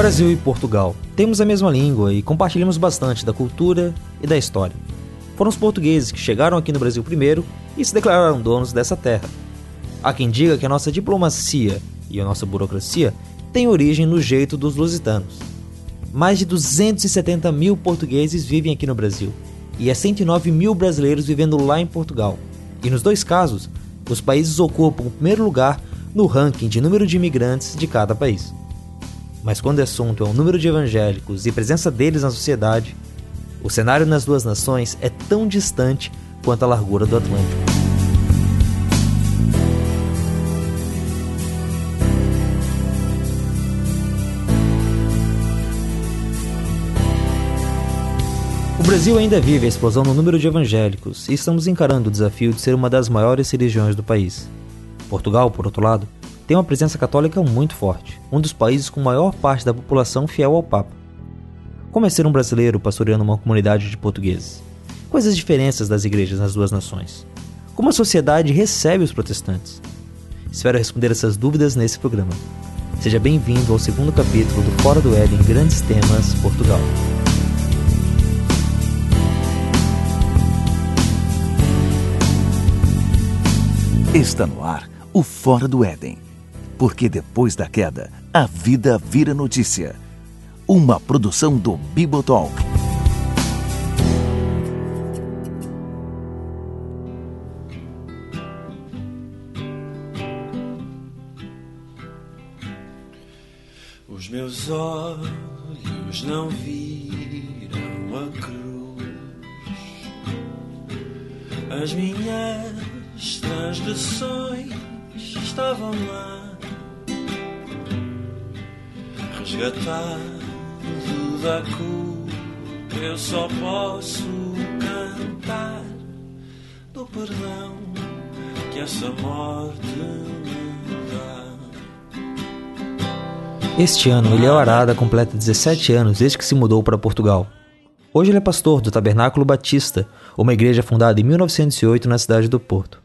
Brasil e Portugal temos a mesma língua e compartilhamos bastante da cultura e da história. Foram os portugueses que chegaram aqui no Brasil primeiro e se declararam donos dessa terra. Há quem diga que a nossa diplomacia e a nossa burocracia têm origem no jeito dos lusitanos. Mais de 270 mil portugueses vivem aqui no Brasil e há 109 mil brasileiros vivendo lá em Portugal. E nos dois casos, os países ocupam o primeiro lugar no ranking de número de imigrantes de cada país. Mas quando o assunto é o número de evangélicos e presença deles na sociedade, o cenário nas duas nações é tão distante quanto a largura do Atlântico. O Brasil ainda vive a explosão no número de evangélicos e estamos encarando o desafio de ser uma das maiores religiões do país. Portugal, por outro lado, tem uma presença católica muito forte, um dos países com maior parte da população fiel ao Papa. Como é ser um brasileiro pastoreando uma comunidade de portugueses? Quais as diferenças das igrejas nas duas nações? Como a sociedade recebe os protestantes? Espero responder essas dúvidas nesse programa. Seja bem-vindo ao segundo capítulo do Fora do Éden Grandes Temas Portugal. Está no ar o Fora do Éden porque depois da queda, a vida vira notícia. Uma produção do Bibotalk. Os meus olhos não viram a cruz, as minhas transgressões estavam lá resgatado da culpa, eu só posso cantar do perdão que essa morte me dá. Este ano, Ilhéu Arada completa 17 anos desde que se mudou para Portugal. Hoje ele é pastor do Tabernáculo Batista, uma igreja fundada em 1908 na cidade do Porto.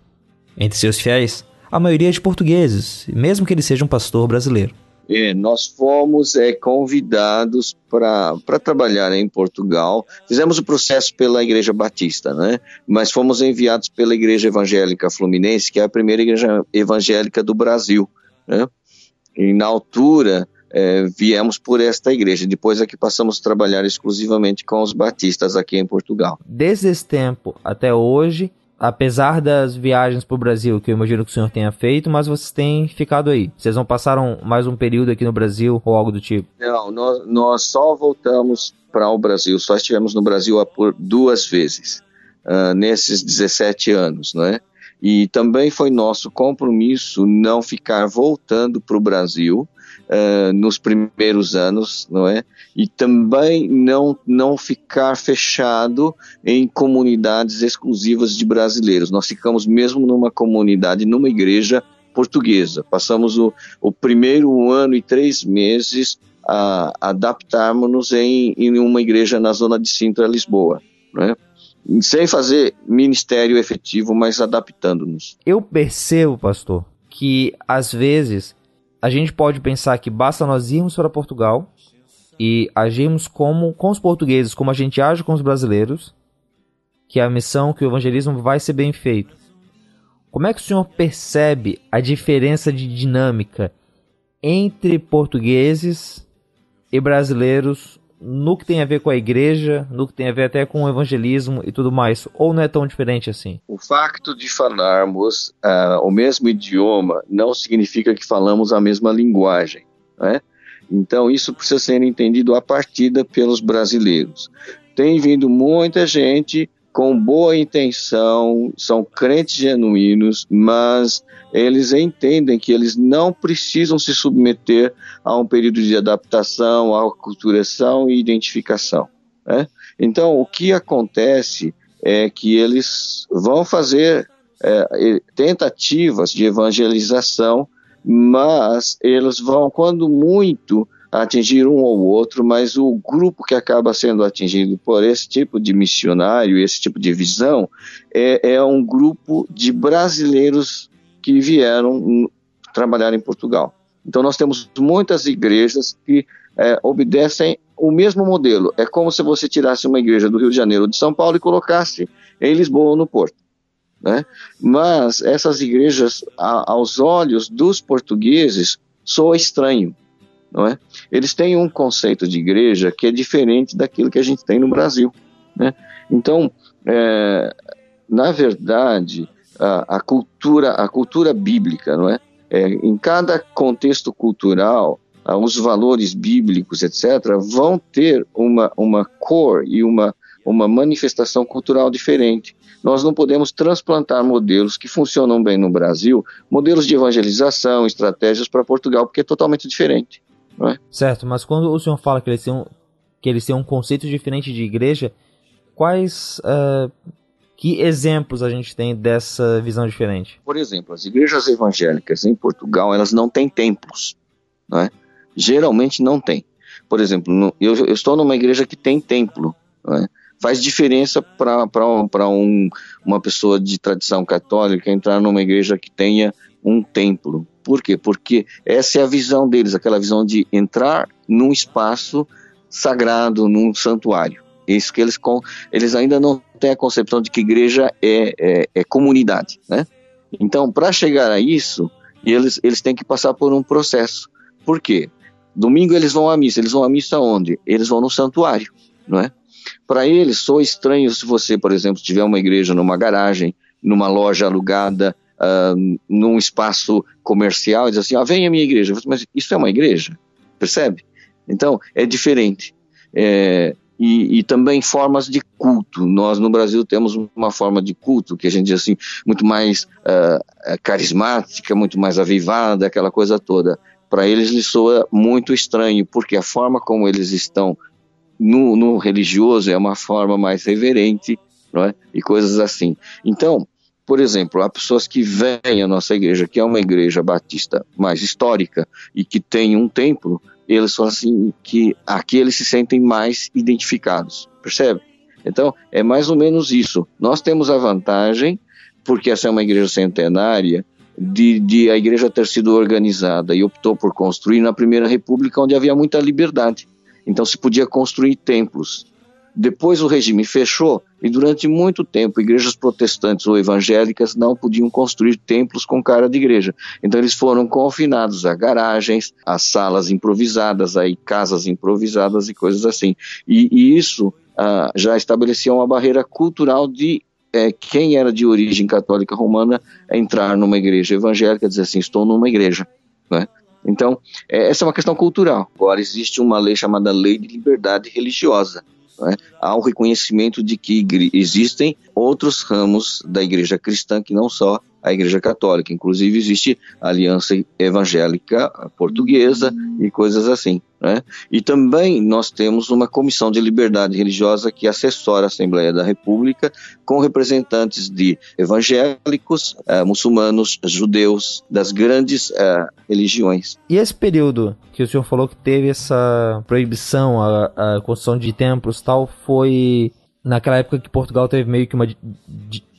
Entre seus fiéis, a maioria é de portugueses, mesmo que ele seja um pastor brasileiro. É, nós fomos é, convidados para trabalhar em Portugal. Fizemos o processo pela Igreja Batista, né? mas fomos enviados pela Igreja Evangélica Fluminense, que é a primeira igreja evangélica do Brasil. Né? E na altura, é, viemos por esta igreja. Depois é que passamos a trabalhar exclusivamente com os batistas aqui em Portugal. Desde esse tempo até hoje, apesar das viagens para o Brasil, que eu imagino que o senhor tenha feito, mas vocês têm ficado aí. Vocês não passaram mais um período aqui no Brasil ou algo do tipo? Não, nós, nós só voltamos para o Brasil, só estivemos no Brasil por duas vezes, uh, nesses 17 anos, né? E também foi nosso compromisso não ficar voltando para o Brasil uh, nos primeiros anos, não é? E também não, não ficar fechado em comunidades exclusivas de brasileiros. Nós ficamos mesmo numa comunidade, numa igreja portuguesa. Passamos o, o primeiro ano e três meses a adaptarmos-nos em, em uma igreja na zona de Sintra, Lisboa, é? sem fazer ministério efetivo, mas adaptando-nos. Eu percebo, pastor, que às vezes a gente pode pensar que basta nós irmos para Portugal e agirmos como com os portugueses, como a gente age com os brasileiros, que a missão, que o evangelismo vai ser bem feito. Como é que o senhor percebe a diferença de dinâmica entre portugueses e brasileiros no que tem a ver com a igreja, no que tem a ver até com o evangelismo e tudo mais? Ou não é tão diferente assim? O facto de falarmos uh, o mesmo idioma não significa que falamos a mesma linguagem, né? Então, isso precisa ser entendido a partida pelos brasileiros. Tem vindo muita gente com boa intenção, são crentes genuínos, mas eles entendem que eles não precisam se submeter a um período de adaptação, aculturação e identificação. Né? Então, o que acontece é que eles vão fazer é, tentativas de evangelização, mas eles vão, quando muito, atingir um ou outro, mas o grupo que acaba sendo atingido por esse tipo de missionário, esse tipo de visão, é, é um grupo de brasileiros que vieram trabalhar em Portugal. Então nós temos muitas igrejas que é, obedecem o mesmo modelo. É como se você tirasse uma igreja do Rio de Janeiro ou de São Paulo e colocasse em Lisboa ou no Porto. Né? Mas essas igrejas, a, aos olhos dos portugueses, soa estranho. Não é? Eles têm um conceito de igreja que é diferente daquilo que a gente tem no Brasil. Né? Então, é, na verdade, a, a, cultura, a cultura bíblica, não é? é em cada contexto cultural, os valores bíblicos, etc., vão ter uma, uma cor e uma, uma manifestação cultural diferente. Nós não podemos transplantar modelos que funcionam bem no Brasil, modelos de evangelização, estratégias para Portugal, porque é totalmente diferente. Certo, mas quando o senhor fala que eles têm um, que eles têm um conceito diferente de igreja, quais uh, que exemplos a gente tem dessa visão diferente? Por exemplo, as igrejas evangélicas em Portugal elas não têm templos, não é? Geralmente não tem. Por exemplo, no, eu, eu, estou numa igreja que tem templo. É? Faz diferença para um, uma pessoa de tradição católica entrar numa igreja que tenha um templo. Por quê? Porque essa é a visão deles, aquela visão de entrar num espaço sagrado, num santuário. Isso que eles, eles ainda não têm a concepção de que igreja é, é, é comunidade. Né? Então, para chegar a isso, eles, eles têm que passar por um processo. Por quê? Domingo eles vão à missa. Eles vão à missa onde? Eles vão no santuário, não é? Para eles, sou estranho se você, por exemplo, tiver uma igreja numa garagem, numa loja alugada, uh, num espaço comercial, e diz assim, ah, vem à minha igreja. Mas isso é uma igreja, percebe? Então, é diferente. É, e, e, também formas de culto. Nós no Brasil temos uma forma de culto que a gente diz assim, muito mais uh, carismática, muito mais avivada, aquela coisa toda para eles lhe soa muito estranho, porque a forma como eles estão no, no religioso é uma forma mais reverente, não é? E coisas assim. Então, por exemplo, há pessoas que vêm à nossa igreja, que é uma igreja batista mais histórica e que tem um templo, eles são assim que aqui eles se sentem mais identificados, percebe? Então, é mais ou menos isso. Nós temos a vantagem, porque essa é uma igreja centenária, de, de, a igreja ter sido organizada e optou por construir na Primeira República, onde havia muita liberdade. Então se podia construir templos. Depois o regime fechou e durante muito tempo igrejas protestantes ou evangélicas não podiam construir templos com cara de igreja. Então eles foram confinados a garagens, a salas improvisadas, a casas improvisadas e coisas assim. E, e isso ah, já estabelecia uma barreira cultural de é, quem era de origem católica romana entrar numa igreja evangélica, dizer assim, estou numa igreja. Né? Então, é, essa é uma questão cultural. Agora, existe uma lei chamada Lei de Liberdade Religiosa. Né? Há o reconhecimento de que existem outros ramos da igreja cristã que não só a Igreja Católica. Inclusive, existe a Aliança Evangélica Portuguesa e coisas assim. Né? E também nós temos uma comissão de liberdade religiosa que assessora a Assembleia da República com representantes de evangélicos, eh, muçulmanos, judeus, das grandes eh, religiões. E esse período que o senhor falou que teve essa proibição, a, a construção de templos tal, foi naquela época que Portugal teve meio que uma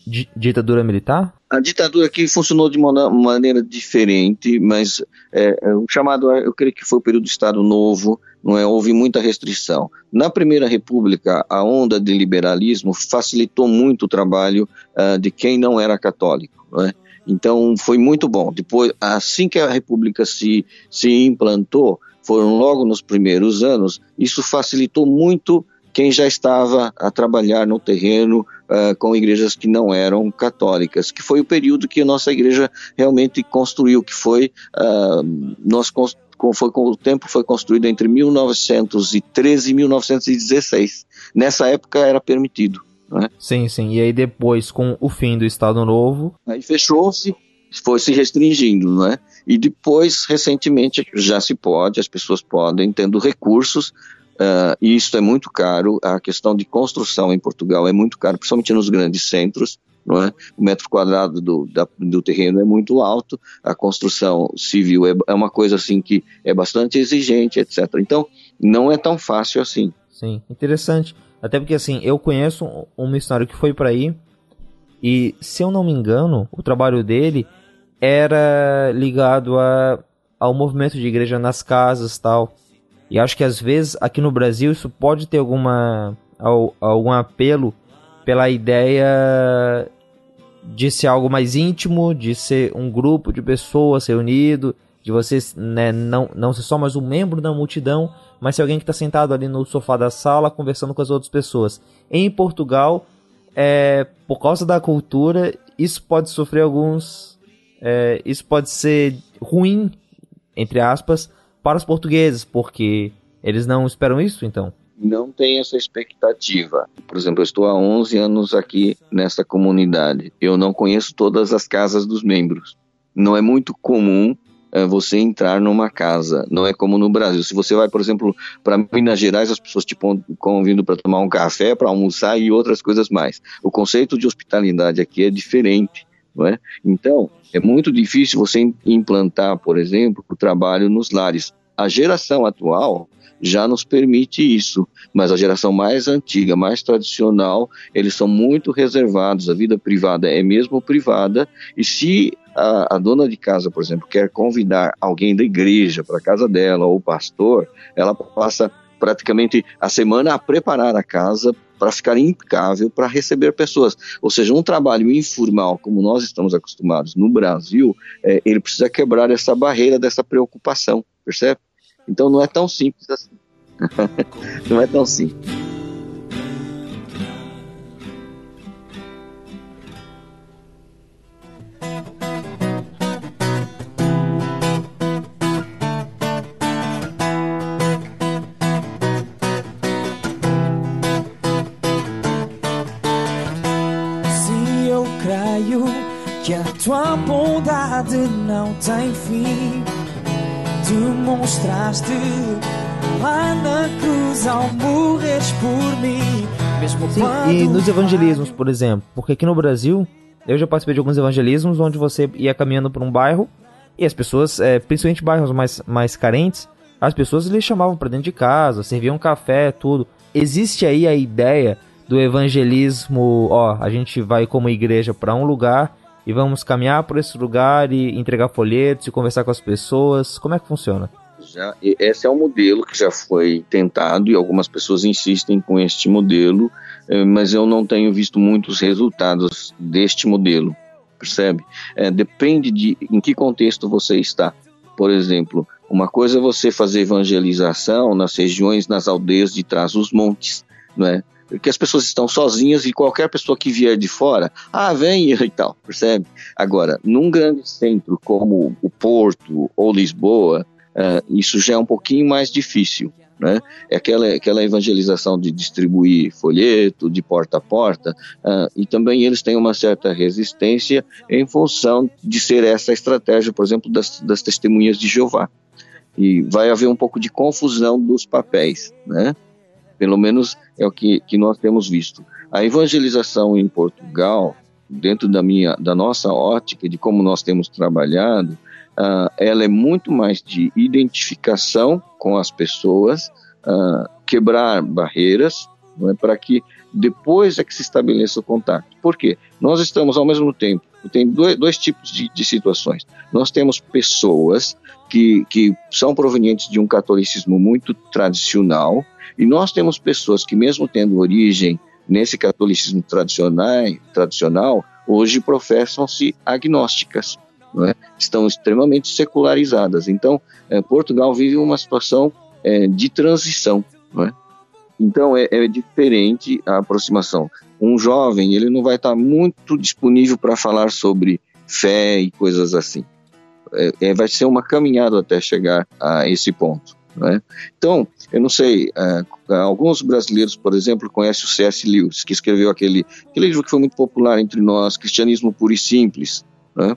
ditadura militar? A ditadura aqui funcionou de uma maneira diferente, mas é, é, o chamado, eu creio que foi o período do Estado Novo, não é? houve muita restrição. Na Primeira República, a onda de liberalismo facilitou muito o trabalho uh, de quem não era católico. Não é? Então foi muito bom. Depois, assim que a República se, se implantou, foram logo nos primeiros anos, isso facilitou muito quem já estava a trabalhar no terreno uh, com igrejas que não eram católicas, que foi o período que a nossa igreja realmente construiu, que foi uh, nós com, foi com o tempo foi construído entre 1913 e 1916. Nessa época era permitido. Né? Sim, sim. E aí depois, com o fim do Estado Novo, aí fechou-se, foi se restringindo, né? E depois, recentemente, já se pode, as pessoas podem, tendo recursos, Uh, e isso é muito caro. A questão de construção em Portugal é muito caro, principalmente nos grandes centros. Não é? O metro quadrado do, da, do terreno é muito alto, a construção civil é, é uma coisa assim que é bastante exigente, etc. Então, não é tão fácil assim. Sim, interessante. Até porque assim, eu conheço um missionário que foi para aí e, se eu não me engano, o trabalho dele era ligado a, ao movimento de igreja nas casas tal. E acho que às vezes aqui no Brasil isso pode ter alguma algum apelo pela ideia de ser algo mais íntimo, de ser um grupo de pessoas reunido, de você né, não, não ser só mais um membro da multidão, mas ser alguém que está sentado ali no sofá da sala conversando com as outras pessoas. Em Portugal, é, por causa da cultura, isso pode sofrer alguns. É, isso pode ser ruim, entre aspas, para os portugueses, porque eles não esperam isso, então não tem essa expectativa. Por exemplo, eu estou há 11 anos aqui nessa comunidade. Eu não conheço todas as casas dos membros. Não é muito comum é, você entrar numa casa. Não é como no Brasil. Se você vai, por exemplo, para Minas Gerais, as pessoas te convidam para tomar um café, para almoçar e outras coisas mais. O conceito de hospitalidade aqui é diferente. Não é? Então, é muito difícil você implantar, por exemplo, o trabalho nos lares. A geração atual já nos permite isso. Mas a geração mais antiga, mais tradicional, eles são muito reservados. A vida privada é mesmo privada. E se a, a dona de casa, por exemplo, quer convidar alguém da igreja para a casa dela ou o pastor, ela passa praticamente a semana a preparar a casa para ficar impecável para receber pessoas. Ou seja, um trabalho informal, como nós estamos acostumados no Brasil, é, ele precisa quebrar essa barreira dessa preocupação, percebe? Então não é tão simples assim. não é tão simples. Tem fim demonstraste lá na cruz ao morreres por mim. Mesmo Sim, e nos evangelismos, por exemplo, porque aqui no Brasil eu já participei de alguns evangelismos onde você ia caminhando por um bairro e as pessoas, é, principalmente bairros mais, mais carentes, as pessoas lhe chamavam para dentro de casa, serviam café, tudo. Existe aí a ideia do evangelismo, ó, a gente vai como igreja para um lugar e vamos caminhar por esse lugar e entregar folhetos e conversar com as pessoas? Como é que funciona? Já, esse é um modelo que já foi tentado e algumas pessoas insistem com este modelo, eh, mas eu não tenho visto muitos resultados deste modelo, percebe? É, depende de em que contexto você está. Por exemplo, uma coisa é você fazer evangelização nas regiões, nas aldeias de trás dos montes, não é? Que as pessoas estão sozinhas e qualquer pessoa que vier de fora, ah, vem e tal, percebe? Agora, num grande centro como o Porto ou Lisboa, uh, isso já é um pouquinho mais difícil. Né? É aquela, aquela evangelização de distribuir folheto, de porta a porta, uh, e também eles têm uma certa resistência em função de ser essa estratégia, por exemplo, das, das testemunhas de Jeová. E vai haver um pouco de confusão dos papéis, né? Pelo menos é o que, que nós temos visto. A evangelização em Portugal, dentro da minha, da nossa ótica de como nós temos trabalhado, uh, ela é muito mais de identificação com as pessoas, uh, quebrar barreiras, é para que depois é que se estabeleça o contato. Por quê? Nós estamos ao mesmo tempo, tem dois, dois tipos de, de, situações. Nós temos pessoas que, que são provenientes de um catolicismo muito tradicional, e nós temos pessoas que, mesmo tendo origem nesse catolicismo tradicional, tradicional hoje professam-se agnósticas, é? estão extremamente secularizadas. Então, é, Portugal vive uma situação é, de transição. É? Então, é, é, diferente a aproximação. Um jovem, ele não vai estar muito disponível para falar sobre fé e coisas assim. É, é, vai ser uma caminhada até chegar a esse ponto. Né? Então, eu não sei, uh, alguns brasileiros, por exemplo, conhecem o C.S. Lewis, que escreveu aquele, aquele livro que foi muito popular entre nós, Cristianismo Puro e Simples, né?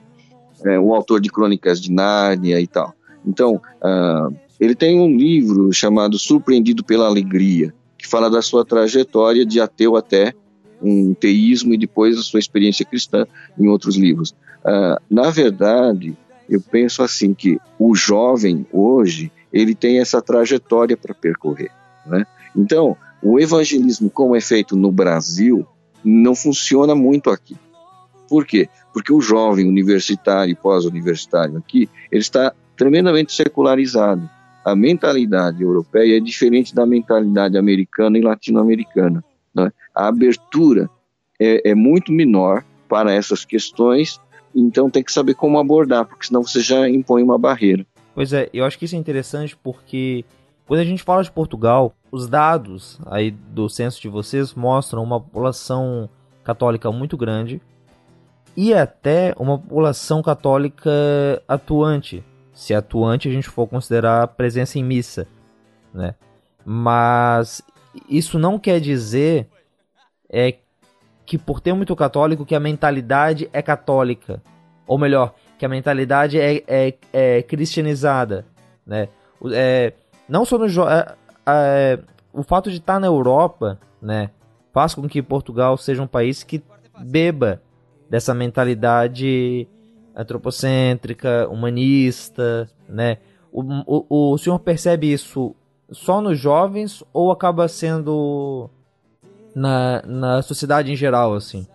é, o autor de Crônicas de Nárnia e tal. Então, uh, ele tem um livro chamado Surpreendido pela Alegria, que fala da sua trajetória de ateu até um teísmo e depois a sua experiência cristã em outros livros. Uh, na verdade, eu penso assim que o jovem hoje ele tem essa trajetória para percorrer. Né? Então, o evangelismo, como é feito no Brasil, não funciona muito aqui. Por quê? Porque o jovem universitário e pós-universitário aqui, ele está tremendamente secularizado. a mentalidade europeia é diferente da mentalidade americana e latino-americana. Né? A abertura é, é muito menor para essas questões, então tem que saber como abordar, porque senão você já impõe uma barreira. Pois é, eu acho que isso é interessante porque quando a gente fala de Portugal, os dados aí do censo de vocês mostram uma população católica muito grande e até uma população católica atuante. Se atuante a gente for considerar a presença em missa, né? Mas isso não quer dizer é que por ter muito católico que a mentalidade é católica, ou melhor, que a mentalidade é, é, é cristianizada, né? É, não só no é, é, o fato de estar na Europa, né, faz com que Portugal seja um país que beba dessa mentalidade antropocêntrica, humanista, né? O, o, o senhor percebe isso só nos jovens ou acaba sendo na, na sociedade em geral, assim?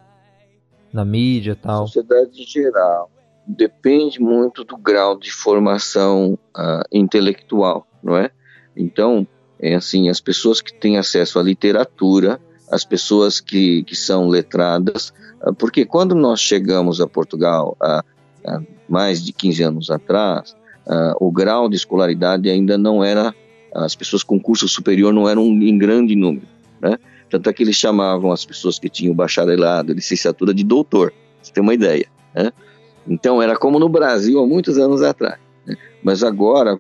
Na mídia e tal? Sociedade em geral. Depende muito do grau de formação uh, intelectual, não é? Então, é assim, as pessoas que têm acesso à literatura, as pessoas que, que são letradas, uh, porque quando nós chegamos a Portugal há, há mais de 15 anos atrás, uh, o grau de escolaridade ainda não era, as pessoas com curso superior não eram em grande número, né? Tanto é que eles chamavam as pessoas que tinham bacharelado, licenciatura de doutor, você tem uma ideia. Né? Então era como no Brasil há muitos anos atrás. Né? Mas agora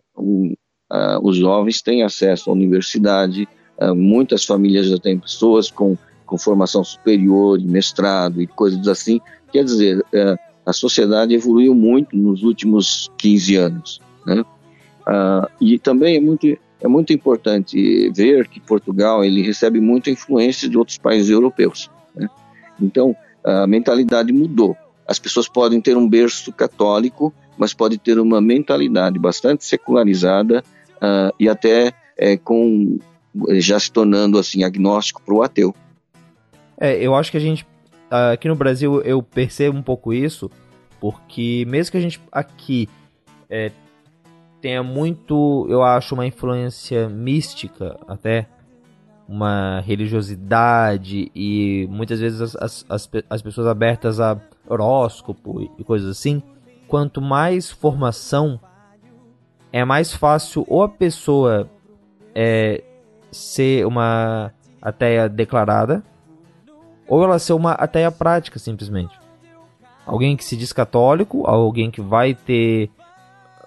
os jovens têm acesso à universidade, muitas famílias já têm pessoas com, com formação superior, mestrado e coisas assim. Quer dizer, uh, a sociedade evoluiu muito nos últimos 15 anos. Né? e também é muito é muito importante ver que Portugal ele recebe muita influência de outros países europeus. Né? Então, a mentalidade mudou. As pessoas podem ter um berço católico, mas pode ter uma mentalidade bastante secularizada uh, e até é, com já se tornando assim agnóstico para o ateu. É, eu acho que a gente aqui no Brasil eu percebo um pouco isso, porque mesmo que a gente aqui é, tenha muito, eu acho, uma influência mística até, uma religiosidade e muitas vezes as, as, as pessoas abertas a horóscopo e coisas assim, quanto mais formação, é mais fácil ou a pessoa é, ser uma ateia declarada, ou ela ser uma ateia prática, simplesmente. Alguém que se diz católico, alguém que vai ter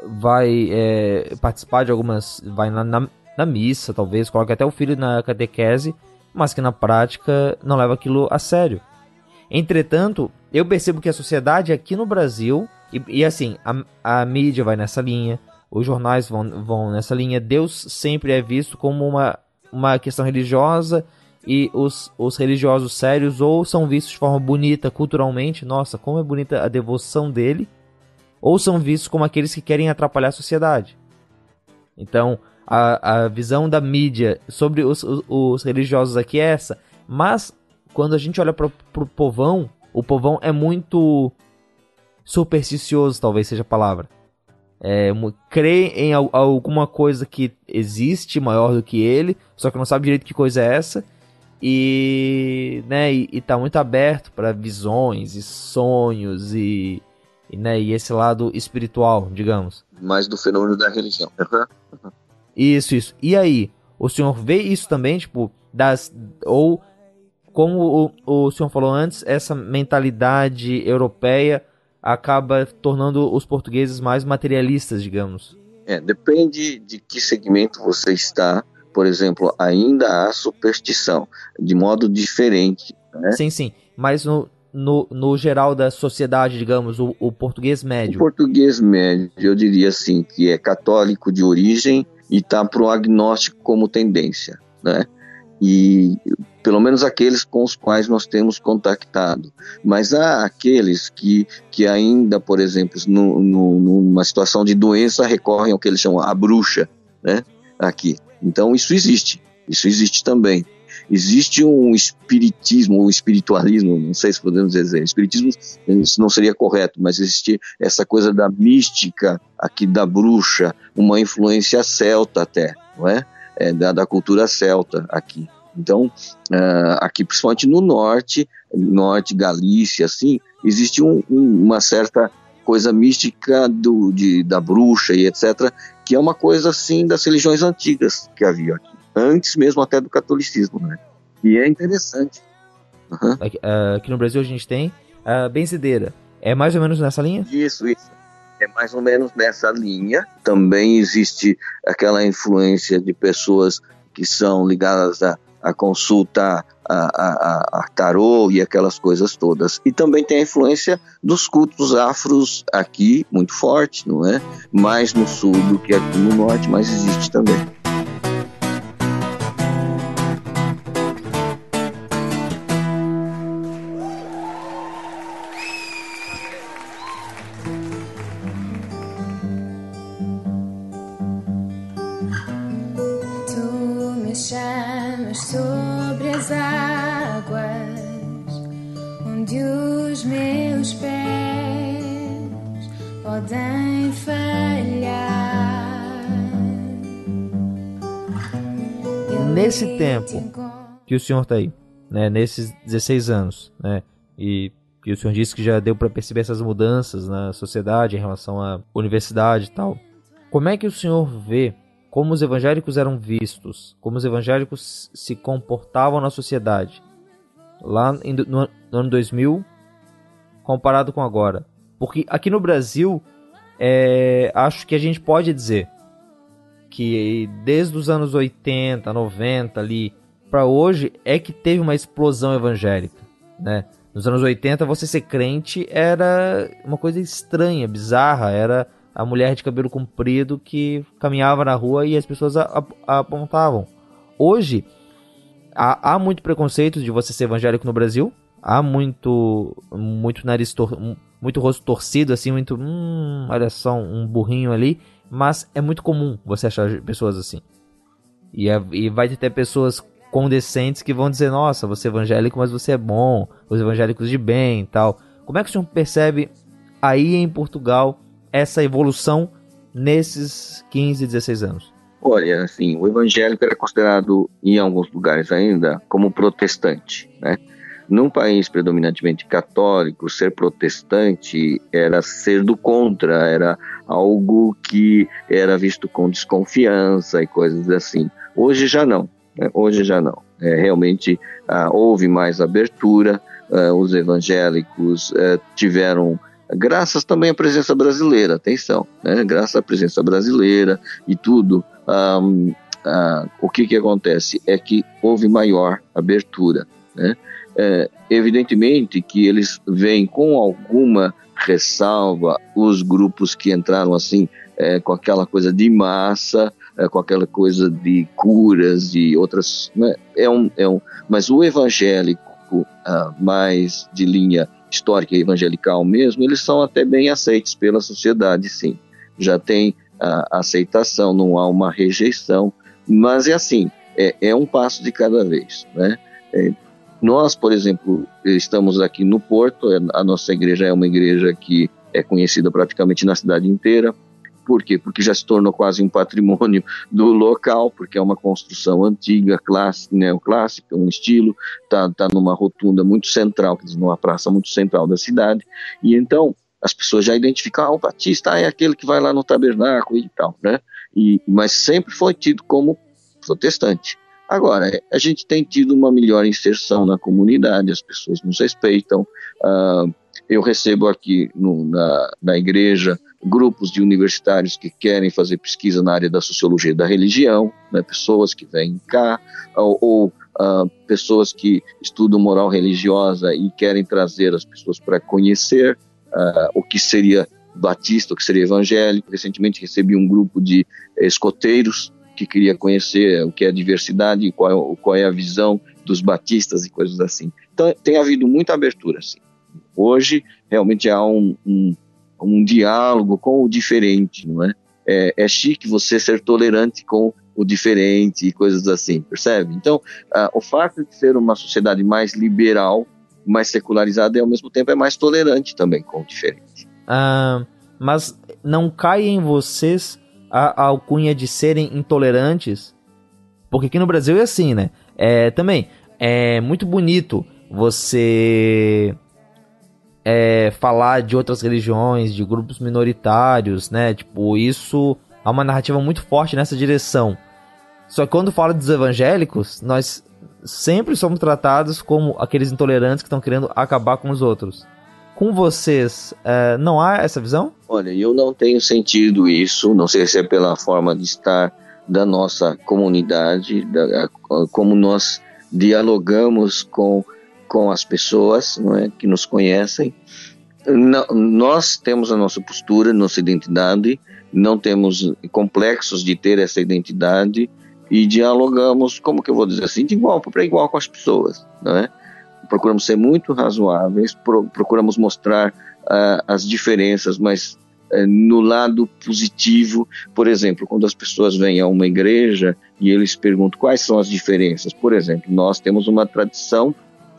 vai é, participar de algumas. vai na, na, na, missa, talvez, coloque até o filho na catequese, mas que na prática não leva aquilo a sério. Entretanto, eu percebo que a sociedade aqui no Brasil, e, e assim, a, a mídia vai nessa linha, os jornais vão, vão nessa linha, Deus sempre é visto como uma, uma questão religiosa e os, os religiosos sérios ou são vistos de forma bonita culturalmente, nossa, como é bonita a devoção dele, ou são vistos como aqueles que querem atrapalhar a sociedade. Então, a, a visão da mídia sobre os, os, os religiosos aqui é essa, mas quando a gente olha para o povão, o povão é muito supersticioso, talvez seja a palavra. É, crê em alguma coisa que existe maior do que ele, só que não sabe direito que coisa é essa. E, né, e, e tá muito aberto para visões e sonhos e e, né, e esse lado espiritual, digamos. Mais do fenômeno da religião. Isso, isso. E aí, o senhor vê isso também, tipo, das. Ou, como o, o senhor falou antes, essa mentalidade europeia acaba tornando os portugueses mais materialistas, digamos. É, depende de que segmento você está. Por exemplo, ainda há superstição, de modo diferente. Né? Sim, sim. Mas no, no, no geral da sociedade, digamos, o, o português médio? O português médio, eu diria assim, que é católico de origem e está para o agnóstico como tendência, né? E pelo menos aqueles com os quais nós temos contactado. Mas há aqueles que, que ainda, por exemplo, no, no, numa situação de doença, recorrem ao que eles chamam a bruxa, né? Aqui. Então isso existe, isso existe também. Existe um espiritismo ou espiritualismo, não sei se podemos dizer, espiritismo não seria correto, mas existe essa coisa da mística aqui da bruxa, uma influência celta até, não é? É da, da cultura celta aqui. Então, uh, aqui principalmente no norte, norte, Galícia, assim, existe um, um, uma certa coisa mística do, de, da bruxa e etc., que é uma coisa assim das religiões antigas que havia aqui, antes mesmo até do catolicismo, né? E é interessante. Uhum. Aqui, uh, aqui, no Brasil a gente tem a benzideira. É mais ou menos nessa linha? Isso, isso. É mais ou menos nessa linha. Também existe aquela influência de pessoas que são ligadas a a consulta a, a, a, tarô e aquelas coisas todas. E também tem a influência dos cultos afros aqui, muito forte, não é? Mais no sul do que aqui no norte, mas existe também. Nesse tempo que o senhor está aí, né, nesses 16 anos, né, e que o senhor disse que já deu para perceber essas mudanças na sociedade em relação à universidade e tal, como é que o senhor vê como os evangélicos eram vistos, como os evangélicos se comportavam na sociedade lá no, no ano 2000 comparado com agora? Porque aqui no Brasil, é, acho que a gente pode dizer que desde os anos 80, 90 ali para hoje é que teve uma explosão evangélica, né? Nos anos 80 você ser crente era uma coisa estranha, bizarra, era a mulher de cabelo comprido que caminhava na rua e as pessoas a, a, apontavam. Hoje há, há, muito preconceito de você ser evangélico no Brasil, há muito muito nariz tor muito rosto torcido assim, muito hum, olha só um burrinho ali mas é muito comum você achar pessoas assim. E, é, e vai ter pessoas condescentes que vão dizer: Nossa, você é evangélico, mas você é bom, os evangélicos de bem e tal. Como é que o senhor percebe aí em Portugal essa evolução nesses 15, 16 anos? Olha, assim, o evangélico era considerado em alguns lugares ainda como protestante, né? Num país predominantemente católico, ser protestante era ser do contra, era algo que era visto com desconfiança e coisas assim. Hoje já não, né? hoje já não. É, realmente ah, houve mais abertura, ah, os evangélicos ah, tiveram, graças também à presença brasileira, atenção, né? graças à presença brasileira e tudo, o que, que acontece é que houve maior abertura. Né? É, evidentemente que eles vêm com alguma ressalva os grupos que entraram assim é, com aquela coisa de massa, é, com aquela coisa de curas e outras. Né? É um, é um, mas o evangélico ah, mais de linha histórica evangelical mesmo, eles são até bem aceitos pela sociedade, sim. Já tem a aceitação, não há uma rejeição, mas é assim, é, é um passo de cada vez, né? É, nós, por exemplo, estamos aqui no Porto, é, a nossa igreja é uma igreja que é conhecida praticamente na cidade inteira. Por quê? Porque já se tornou quase um patrimônio do local, porque é uma construção antiga, clássica, neoclássica, um estilo, está tá numa rotunda muito central, quer dizer, numa praça muito central da cidade, e então as pessoas já identificam, ah, o Batista é aquele que vai lá no tabernáculo e tal, né? E, mas sempre foi tido como protestante. Agora, a gente tem tido uma melhor inserção na comunidade, as pessoas nos respeitam. Uh, eu recebo aqui no, na, na igreja grupos de universitários que querem fazer pesquisa na área da sociologia da religião, né, pessoas que vêm cá, ou, ou uh, pessoas que estudam moral religiosa e querem trazer as pessoas para conhecer uh, o que seria batista, o que seria evangélico. Recentemente recebi um grupo de escoteiros que queria conhecer o que é diversidade, qual, qual é a visão dos batistas e coisas assim. Então, tem havido muita abertura, sim. Hoje, realmente há um, um, um diálogo com o diferente, não é? é? É chique você ser tolerante com o diferente e coisas assim, percebe? Então, o fato de ser uma sociedade mais liberal, mais secularizada e ao mesmo tempo é mais tolerante também com o diferente. Uh, mas não cai em vocês a, alcunha de serem intolerantes? Porque aqui no Brasil é assim, né? É, também, é muito bonito você é, falar de outras religiões, de grupos minoritários, né? Tipo, isso há uma narrativa muito forte nessa direção. Só que quando fala dos evangélicos, nós sempre somos tratados como aqueles intolerantes que estão querendo acabar com os outros. Com vocês, é, não há essa visão? Olha, eu não tenho sentido isso, não sei se é pela forma de estar da nossa comunidade, da, como nós dialogamos com, com as pessoas não é, que nos conhecem. Não, nós temos a nossa postura, nossa identidade, não temos complexos de ter essa identidade e dialogamos, como que eu vou dizer assim, de igual para igual com as pessoas, não é? Procuramos ser muito razoáveis, pro, procuramos mostrar uh, as diferenças, mas uh, no lado positivo, por exemplo, quando as pessoas vêm a uma igreja e eles perguntam quais são as diferenças, por exemplo, nós temos uma tradição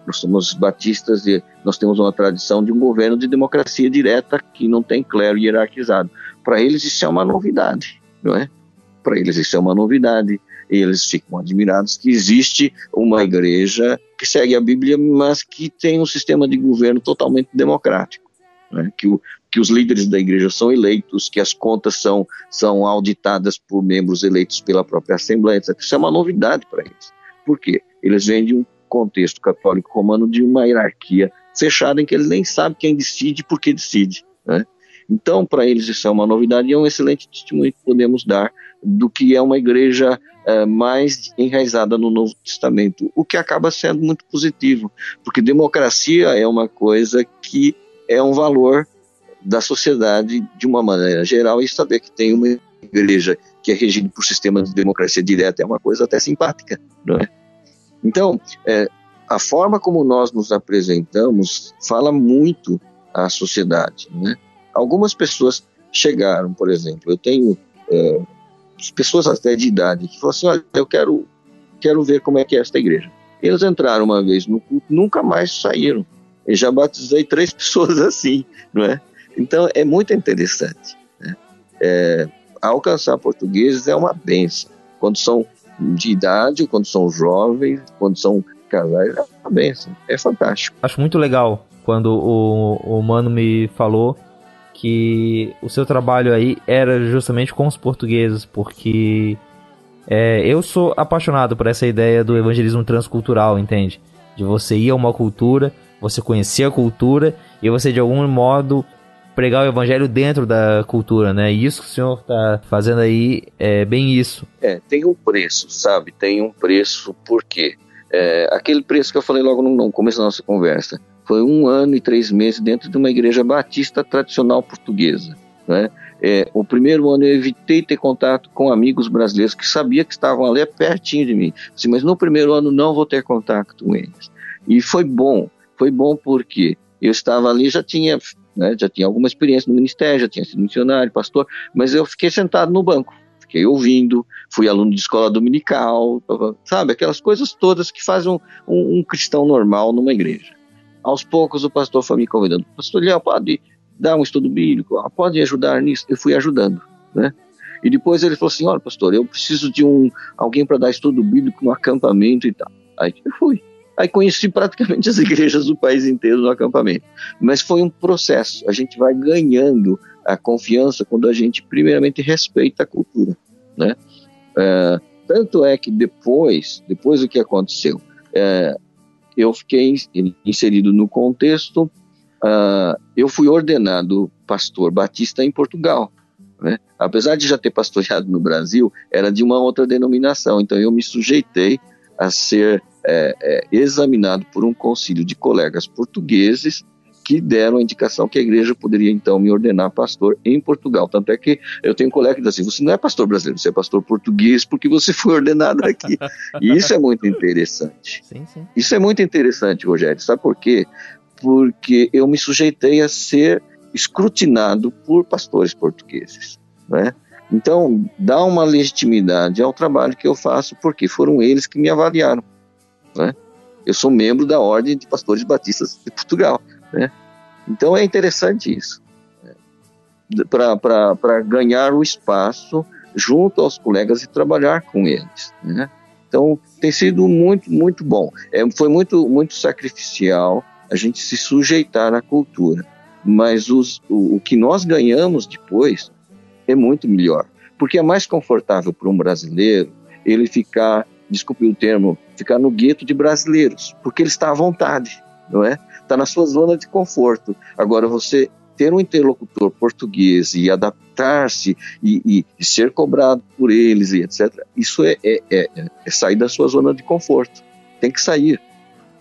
nós somos batistas e nós temos uma tradição de um governo de democracia direta que não tem clero hierarquizado. Para eles isso é uma novidade, não é? Para eles isso é uma novidade. Eles ficam admirados que existe uma igreja que segue a Bíblia, mas que tem um sistema de governo totalmente democrático. Né? Que, o, que os líderes da igreja são eleitos, que as contas são, são auditadas por membros eleitos pela própria Assembleia, etc. Isso é uma novidade para eles. Por quê? Eles vêm de um contexto católico romano de uma hierarquia fechada em que eles nem sabem quem decide e por que decide. Né? Então, para eles isso é uma novidade e é um excelente testemunho que podemos dar do que é uma igreja é, mais enraizada no Novo Testamento, o que acaba sendo muito positivo, porque democracia é uma coisa que é um valor da sociedade de uma maneira geral e saber que tem uma igreja que é regida por sistema de democracia direta é uma coisa até simpática, não é? Então, é, a forma como nós nos apresentamos fala muito à sociedade. Né? Algumas pessoas chegaram, por exemplo, eu tenho é, pessoas até de idade que falam assim: olha, eu quero, quero ver como é que é esta igreja. Eles entraram uma vez no culto, nunca mais saíram. Eu já batizei três pessoas assim, não é? Então é muito interessante. Né? É, alcançar portugueses é uma benção. Quando são de idade, quando são jovens, quando são casais, é uma benção. É fantástico. Acho muito legal quando o, o mano me falou que o seu trabalho aí era justamente com os portugueses, porque é, eu sou apaixonado por essa ideia do evangelismo transcultural, entende? De você ir a uma cultura, você conhecer a cultura e você de algum modo pregar o evangelho dentro da cultura, né? E isso que o senhor está fazendo aí é bem isso. É, tem um preço, sabe? Tem um preço, por quê? É, aquele preço que eu falei logo no, no começo da nossa conversa. Foi um ano e três meses dentro de uma igreja batista tradicional portuguesa. Né? É, o primeiro ano eu evitei ter contato com amigos brasileiros que sabia que estavam ali pertinho de mim. Assim, mas no primeiro ano não vou ter contato com eles. E foi bom. Foi bom porque eu estava ali, já tinha né? Já tinha alguma experiência no ministério, já tinha sido missionário, pastor, mas eu fiquei sentado no banco, fiquei ouvindo, fui aluno de escola dominical, sabe? Aquelas coisas todas que fazem um, um, um cristão normal numa igreja. Aos poucos o pastor foi me convidando, pastor Léo, pode dar um estudo bíblico, ah, pode ajudar nisso? Eu fui ajudando, né? E depois ele falou assim, olha pastor, eu preciso de um alguém para dar estudo bíblico no acampamento e tal. Aí eu fui. Aí conheci praticamente as igrejas do país inteiro no acampamento. Mas foi um processo. A gente vai ganhando a confiança quando a gente, primeiramente, respeita a cultura. Né? É, tanto é que depois, depois do que aconteceu, é, eu fiquei inserido no contexto. Uh, eu fui ordenado pastor batista em Portugal. Né? Apesar de já ter pastoreado no Brasil, era de uma outra denominação. Então eu me sujeitei a ser é, é, examinado por um concílio de colegas portugueses que deram a indicação que a igreja poderia então me ordenar pastor em Portugal. Tanto é que eu tenho um colega que diz assim: você não é pastor brasileiro, você é pastor português porque você foi ordenado aqui. E isso é muito interessante. Sim, sim. Isso é muito interessante, Rogério. Sabe por quê? Porque eu me sujeitei a ser escrutinado por pastores portugueses. Né? Então, dá uma legitimidade ao trabalho que eu faço, porque foram eles que me avaliaram. Né? Eu sou membro da Ordem de Pastores Batistas de Portugal. Né? Então, é interessante isso. Né? Para ganhar o espaço junto aos colegas e trabalhar com eles. Né? Então, tem sido muito, muito bom. É, foi muito, muito sacrificial a gente se sujeitar à cultura. Mas os, o, o que nós ganhamos depois é muito melhor. Porque é mais confortável para um brasileiro ele ficar, desculpe o termo, ficar no gueto de brasileiros, porque ele está à vontade, não é? Está na sua zona de conforto. Agora, você ter um interlocutor português e adaptar-se e, e, e, ser cobrado por eles e etc. Isso é, é, é, é, sair da sua zona de conforto. Tem que sair.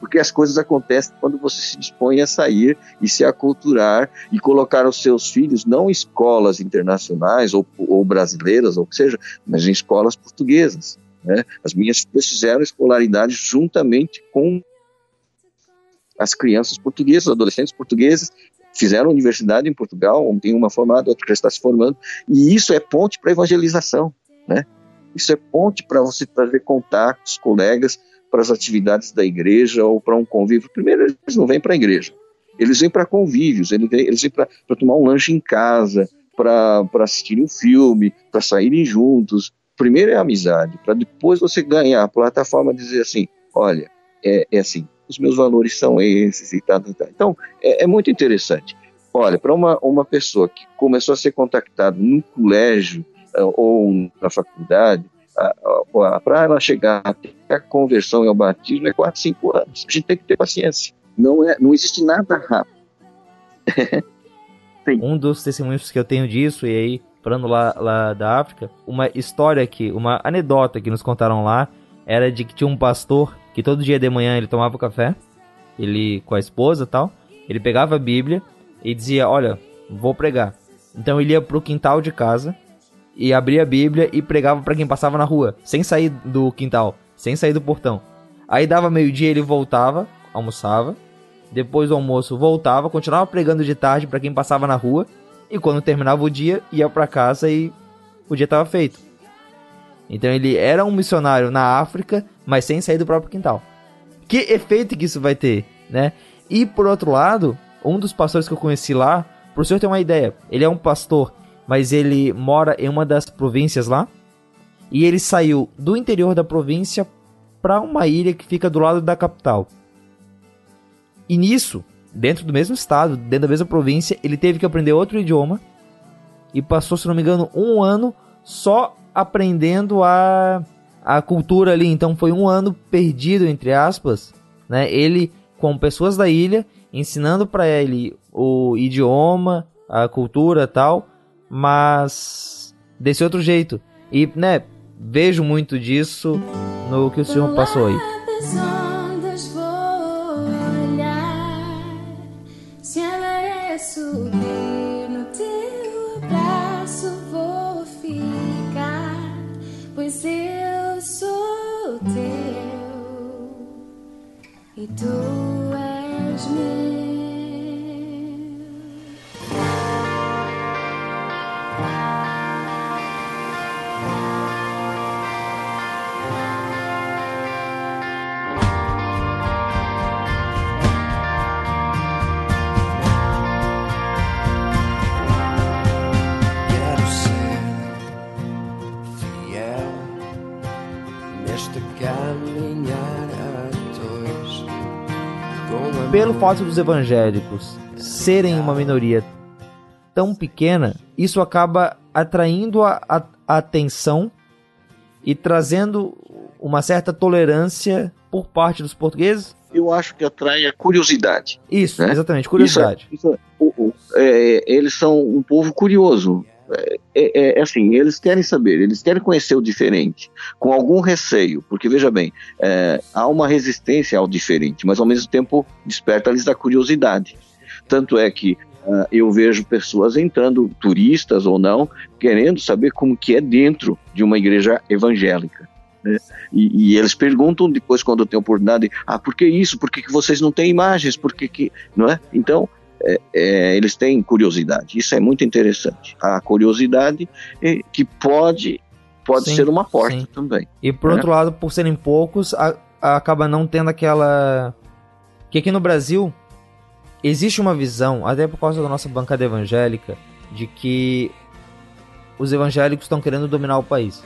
Porque as coisas acontecem quando você se dispõe a sair e se aculturar e colocar os seus filhos não em escolas internacionais ou, ou brasileiras, ou o que seja, mas em escolas portuguesas. Né? As minhas filhas fizeram escolaridade juntamente com as crianças portuguesas, adolescentes portugueses, fizeram universidade em Portugal, tem uma formada, outra que está se formando, e isso é ponte para evangelização, né? Isso é ponte para você trazer contatos, colegas, para as atividades da igreja ou para um convívio. Primeiro, eles não vêm para a igreja, eles vêm para convívios, eles vêm, vêm para tomar um lanche em casa, para assistir um filme, para saírem juntos. Primeiro é a amizade, para depois você ganhar a plataforma dizer assim: olha, é, é assim, os meus valores são esses e tal. Então, é, é muito interessante. Olha, para uma, uma pessoa que começou a ser contactada no colégio uh, ou na faculdade, para ela chegar até a conversão e ao batismo é 4, 5 anos. A gente tem que ter paciência. Não, é, não existe nada rápido. um dos testemunhos que eu tenho disso, e aí, falando lá, lá da África, uma história que, uma anedota que nos contaram lá, era de que tinha um pastor que todo dia de manhã ele tomava café, ele com a esposa tal, ele pegava a Bíblia e dizia, olha, vou pregar. Então ele ia pro quintal de casa e abria a Bíblia e pregava para quem passava na rua, sem sair do quintal, sem sair do portão. Aí dava meio-dia ele voltava, almoçava, depois do almoço voltava, continuava pregando de tarde para quem passava na rua e quando terminava o dia ia para casa e o dia estava feito. Então ele era um missionário na África, mas sem sair do próprio quintal. Que efeito que isso vai ter, né? E por outro lado, um dos pastores que eu conheci lá, por senhor ter uma ideia, ele é um pastor, mas ele mora em uma das províncias lá. E ele saiu do interior da província para uma ilha que fica do lado da capital. E nisso, dentro do mesmo estado, dentro da mesma província, ele teve que aprender outro idioma e passou, se não me engano, um ano só aprendendo a, a cultura ali. Então foi um ano perdido, entre aspas, né? Ele com pessoas da ilha, ensinando para ele o idioma, a cultura tal, mas desse outro jeito. E, né, vejo muito disso no que o senhor passou aí. E pelo fato dos evangélicos serem uma minoria tão pequena, isso acaba atraindo a, a, a atenção e trazendo uma certa tolerância por parte dos portugueses? Eu acho que atrai a curiosidade. Isso, né? exatamente, curiosidade. Isso, isso, é, eles são um povo curioso. É, é, é, assim, eles querem saber, eles querem conhecer o diferente, com algum receio, porque veja bem, é, há uma resistência ao diferente, mas ao mesmo tempo desperta-lhes a curiosidade. Tanto é que uh, eu vejo pessoas entrando, turistas ou não, querendo saber como que é dentro de uma igreja evangélica. Né? E, e, eles perguntam depois, quando tem oportunidade, ah, por que isso? Por que, que vocês não têm imagens? Por que, que não é? Então, é, é, eles têm curiosidade. Isso é muito interessante. A curiosidade é, que pode pode sim, ser uma porta sim. também. E por né? outro lado, por serem poucos, a, a acaba não tendo aquela que aqui no Brasil existe uma visão, até por causa da nossa bancada evangélica, de que os evangélicos estão querendo dominar o país.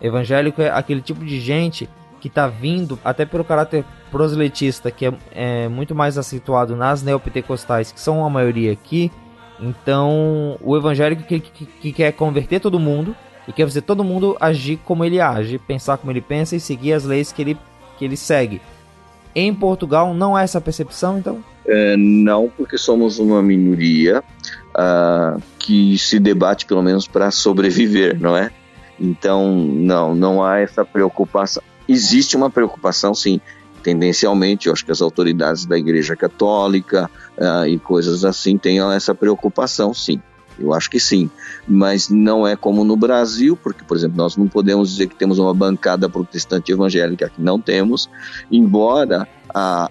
Evangélico é aquele tipo de gente que está vindo, até pelo caráter proselitista, que é, é muito mais acentuado nas neopentecostais, que são a maioria aqui. Então, o evangélico que, que, que quer converter todo mundo e quer fazer todo mundo agir como ele age, pensar como ele pensa e seguir as leis que ele, que ele segue. Em Portugal não há essa percepção, então? É, não, porque somos uma minoria uh, que se debate pelo menos para sobreviver, não é? Então, não, não há essa preocupação. Existe uma preocupação, sim, tendencialmente, eu acho que as autoridades da Igreja Católica uh, e coisas assim tenham essa preocupação, sim. Eu acho que sim, mas não é como no Brasil, porque, por exemplo, nós não podemos dizer que temos uma bancada protestante evangélica, que não temos, embora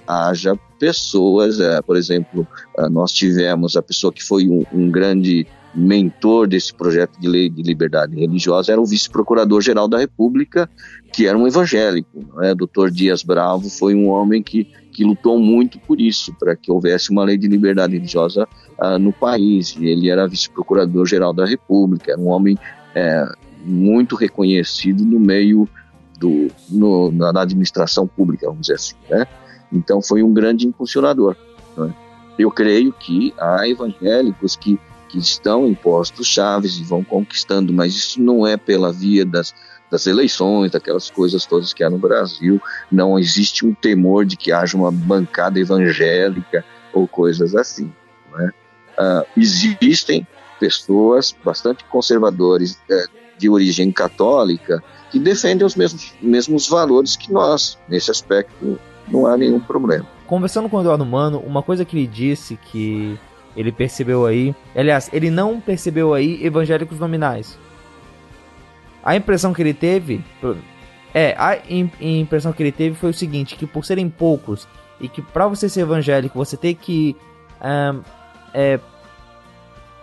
haja pessoas, é, por exemplo, a, nós tivemos a pessoa que foi um, um, grande mentor desse projeto de lei de liberdade religiosa, era o vice-procurador-geral da República, que era um evangélico. Né? Doutor Dias Bravo foi um homem que, que lutou muito por isso, para que houvesse uma lei de liberdade religiosa uh, no país. Ele era vice-procurador-geral da República, era um homem é, muito reconhecido no meio do, no, na administração pública, vamos dizer assim. Né? Então foi um grande impulsionador. Né? Eu creio que há evangélicos que, que estão em postos chaves e vão conquistando, mas isso não é pela via das, das eleições, daquelas coisas todas que há no Brasil. Não existe um temor de que haja uma bancada evangélica ou coisas assim. Né? Uh, existem pessoas bastante conservadores uh, de origem católica que defendem os mesmos, mesmos valores que nós. Nesse aspecto, não há nenhum problema. Conversando com o Eduardo Mano, uma coisa que ele disse que ele percebeu aí, aliás, ele não percebeu aí evangélicos nominais. A impressão que ele teve, é, a impressão que ele teve foi o seguinte, que por serem poucos e que para você ser evangélico você tem que um, é,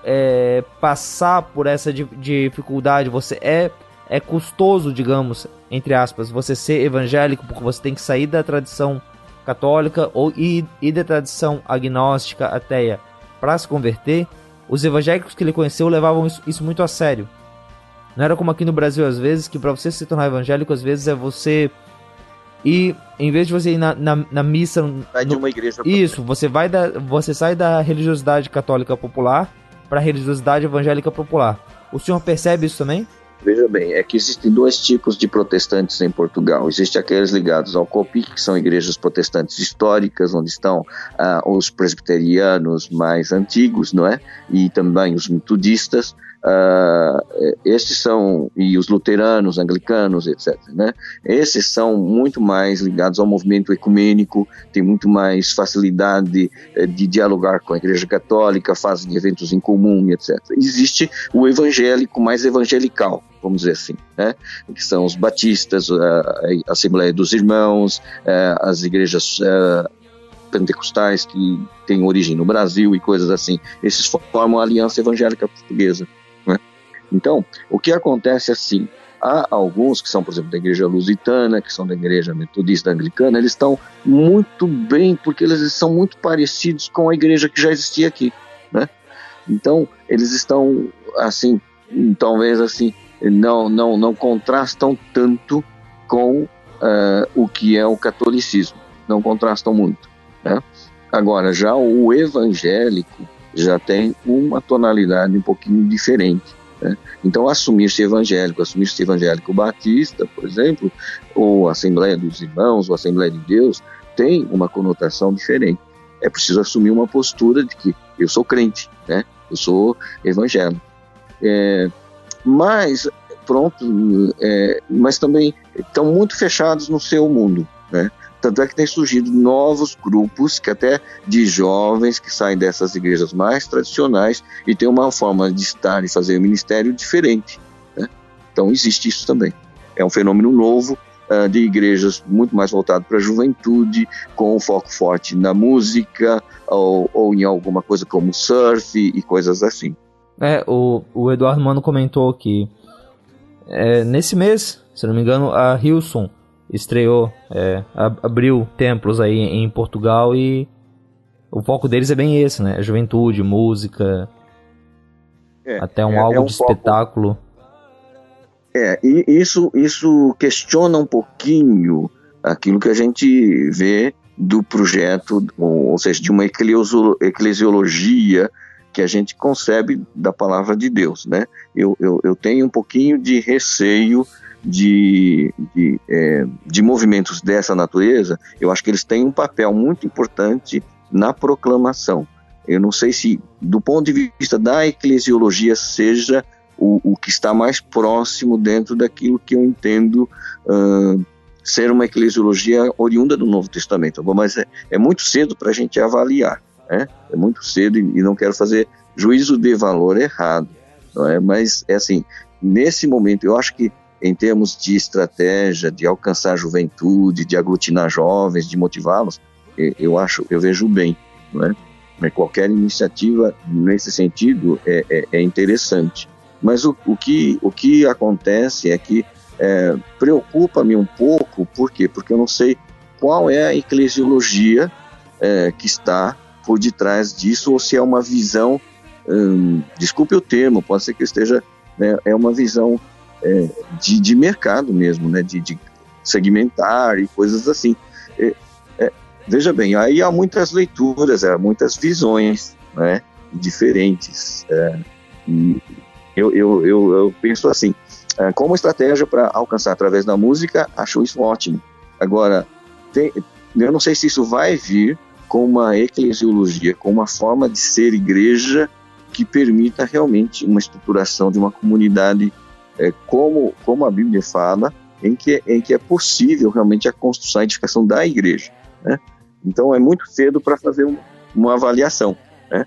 é, passar por essa dificuldade, você é é custoso, digamos, entre aspas, você ser evangélico, porque você tem que sair da tradição católica ou ir, ir da tradição agnóstica ateia para se converter, os evangélicos que ele conheceu levavam isso, isso, muito a sério. Não era como aqui no Brasil, às vezes, que para você se tornar evangélico, às vezes é você ir, em vez de você ir na, na, na missa. Vai no, de uma igreja. Isso, você, vai da, você sai da religiosidade católica popular para a religiosidade evangélica popular. O senhor percebe isso também? Veja bem, é que existem dois tipos de protestantes em Portugal. Existem aqueles ligados ao COPIC, que são igrejas protestantes históricas, onde estão ah, os presbiterianos mais antigos, não é? E também os metodistas. Uh, estes são, e os luteranos, anglicanos, etc. Né? Esses são muito mais ligados ao movimento ecumênico, têm muito mais facilidade eh, de dialogar com a Igreja Católica, fazem eventos em comum, etc. Existe o evangélico mais evangelical, vamos dizer assim, né? que são os batistas, a, Assembleia dos Irmãos, eh, as igrejas eh, pentecostais que têm origem no Brasil e coisas assim. Esses formam a Aliança Evangélica Portuguesa. Então, o que acontece assim, há alguns que são, por exemplo, da igreja lusitana, que são da igreja metodista anglicana, eles estão muito bem, porque eles são muito parecidos com a igreja que já existia aqui, né? Então, eles estão, assim, talvez assim, não, não, não contrastam tanto com uh, o que é o catolicismo, não contrastam muito, né? Agora, já o evangélico já tem uma tonalidade um pouquinho diferente. Né? Então, assumir-se evangélico, assumir-se evangélico batista, por exemplo, ou Assembleia dos Irmãos, ou Assembleia de Deus, tem uma conotação diferente. É preciso assumir uma postura de que eu sou crente, né? eu sou evangélico. É, mas, pronto, é, mas também estão muito fechados no seu mundo. Né? Tanto é que tem surgido novos grupos, que até de jovens que saem dessas igrejas mais tradicionais e tem uma forma de estar e fazer o ministério diferente. Né? Então existe isso também. É um fenômeno novo, uh, de igrejas muito mais voltado para a juventude, com um foco forte na música ou, ou em alguma coisa como surf e coisas assim. É, o, o Eduardo Mano comentou que é, nesse mês, se não me engano, a Hilson estreou, é, abriu templos aí em Portugal e o foco deles é bem esse, né? Juventude, música, é, até um é, algo é um de foco... espetáculo. É, e isso, isso questiona um pouquinho aquilo que a gente vê do projeto, ou, seja, de uma eclesiologia que a gente concebe da palavra de Deus, né? Eu, eu, eu tenho um pouquinho de receio de, de, é, de movimentos dessa natureza, eu acho que eles têm um papel muito importante na proclamação. Eu não sei se, do ponto de vista da eclesiologia, seja o, o que está mais próximo dentro daquilo que eu entendo uh, ser uma eclesiologia oriunda do Novo Testamento. Mas é, é muito cedo para a gente avaliar, né? É muito cedo e, não quero fazer juízo de valor errado, não é? Mas é assim, nesse momento eu acho que em termos de estratégia, de alcançar a juventude, de aglutinar jovens, de motivá-los, eu acho, eu vejo bem, não é? Qualquer iniciativa nesse sentido é, é, é interessante. Mas o, o, que, o que acontece é que é, preocupa-me um pouco, por quê? Porque eu não sei qual é a eclesiologia é, que está por detrás disso, ou se é uma visão, hum, desculpe o termo, pode ser que esteja, né, é uma visão é, de, de, mercado mesmo, né, de, de, segmentar e coisas assim. É, é, veja bem, aí há muitas leituras, há muitas visões né, diferentes. É, eu, eu, eu, eu, penso assim, é, como estratégia para alcançar através da música, acho isso ótimo. Agora, tem, eu não sei se isso vai vir com uma eclesiologia, com uma forma de ser igreja que permita realmente uma estruturação de uma comunidade é, como, como a Bíblia fala, em que, em que é possível realmente a construção, a edificação da igreja. Né? Então é muito cedo para fazer um, uma avaliação. Né?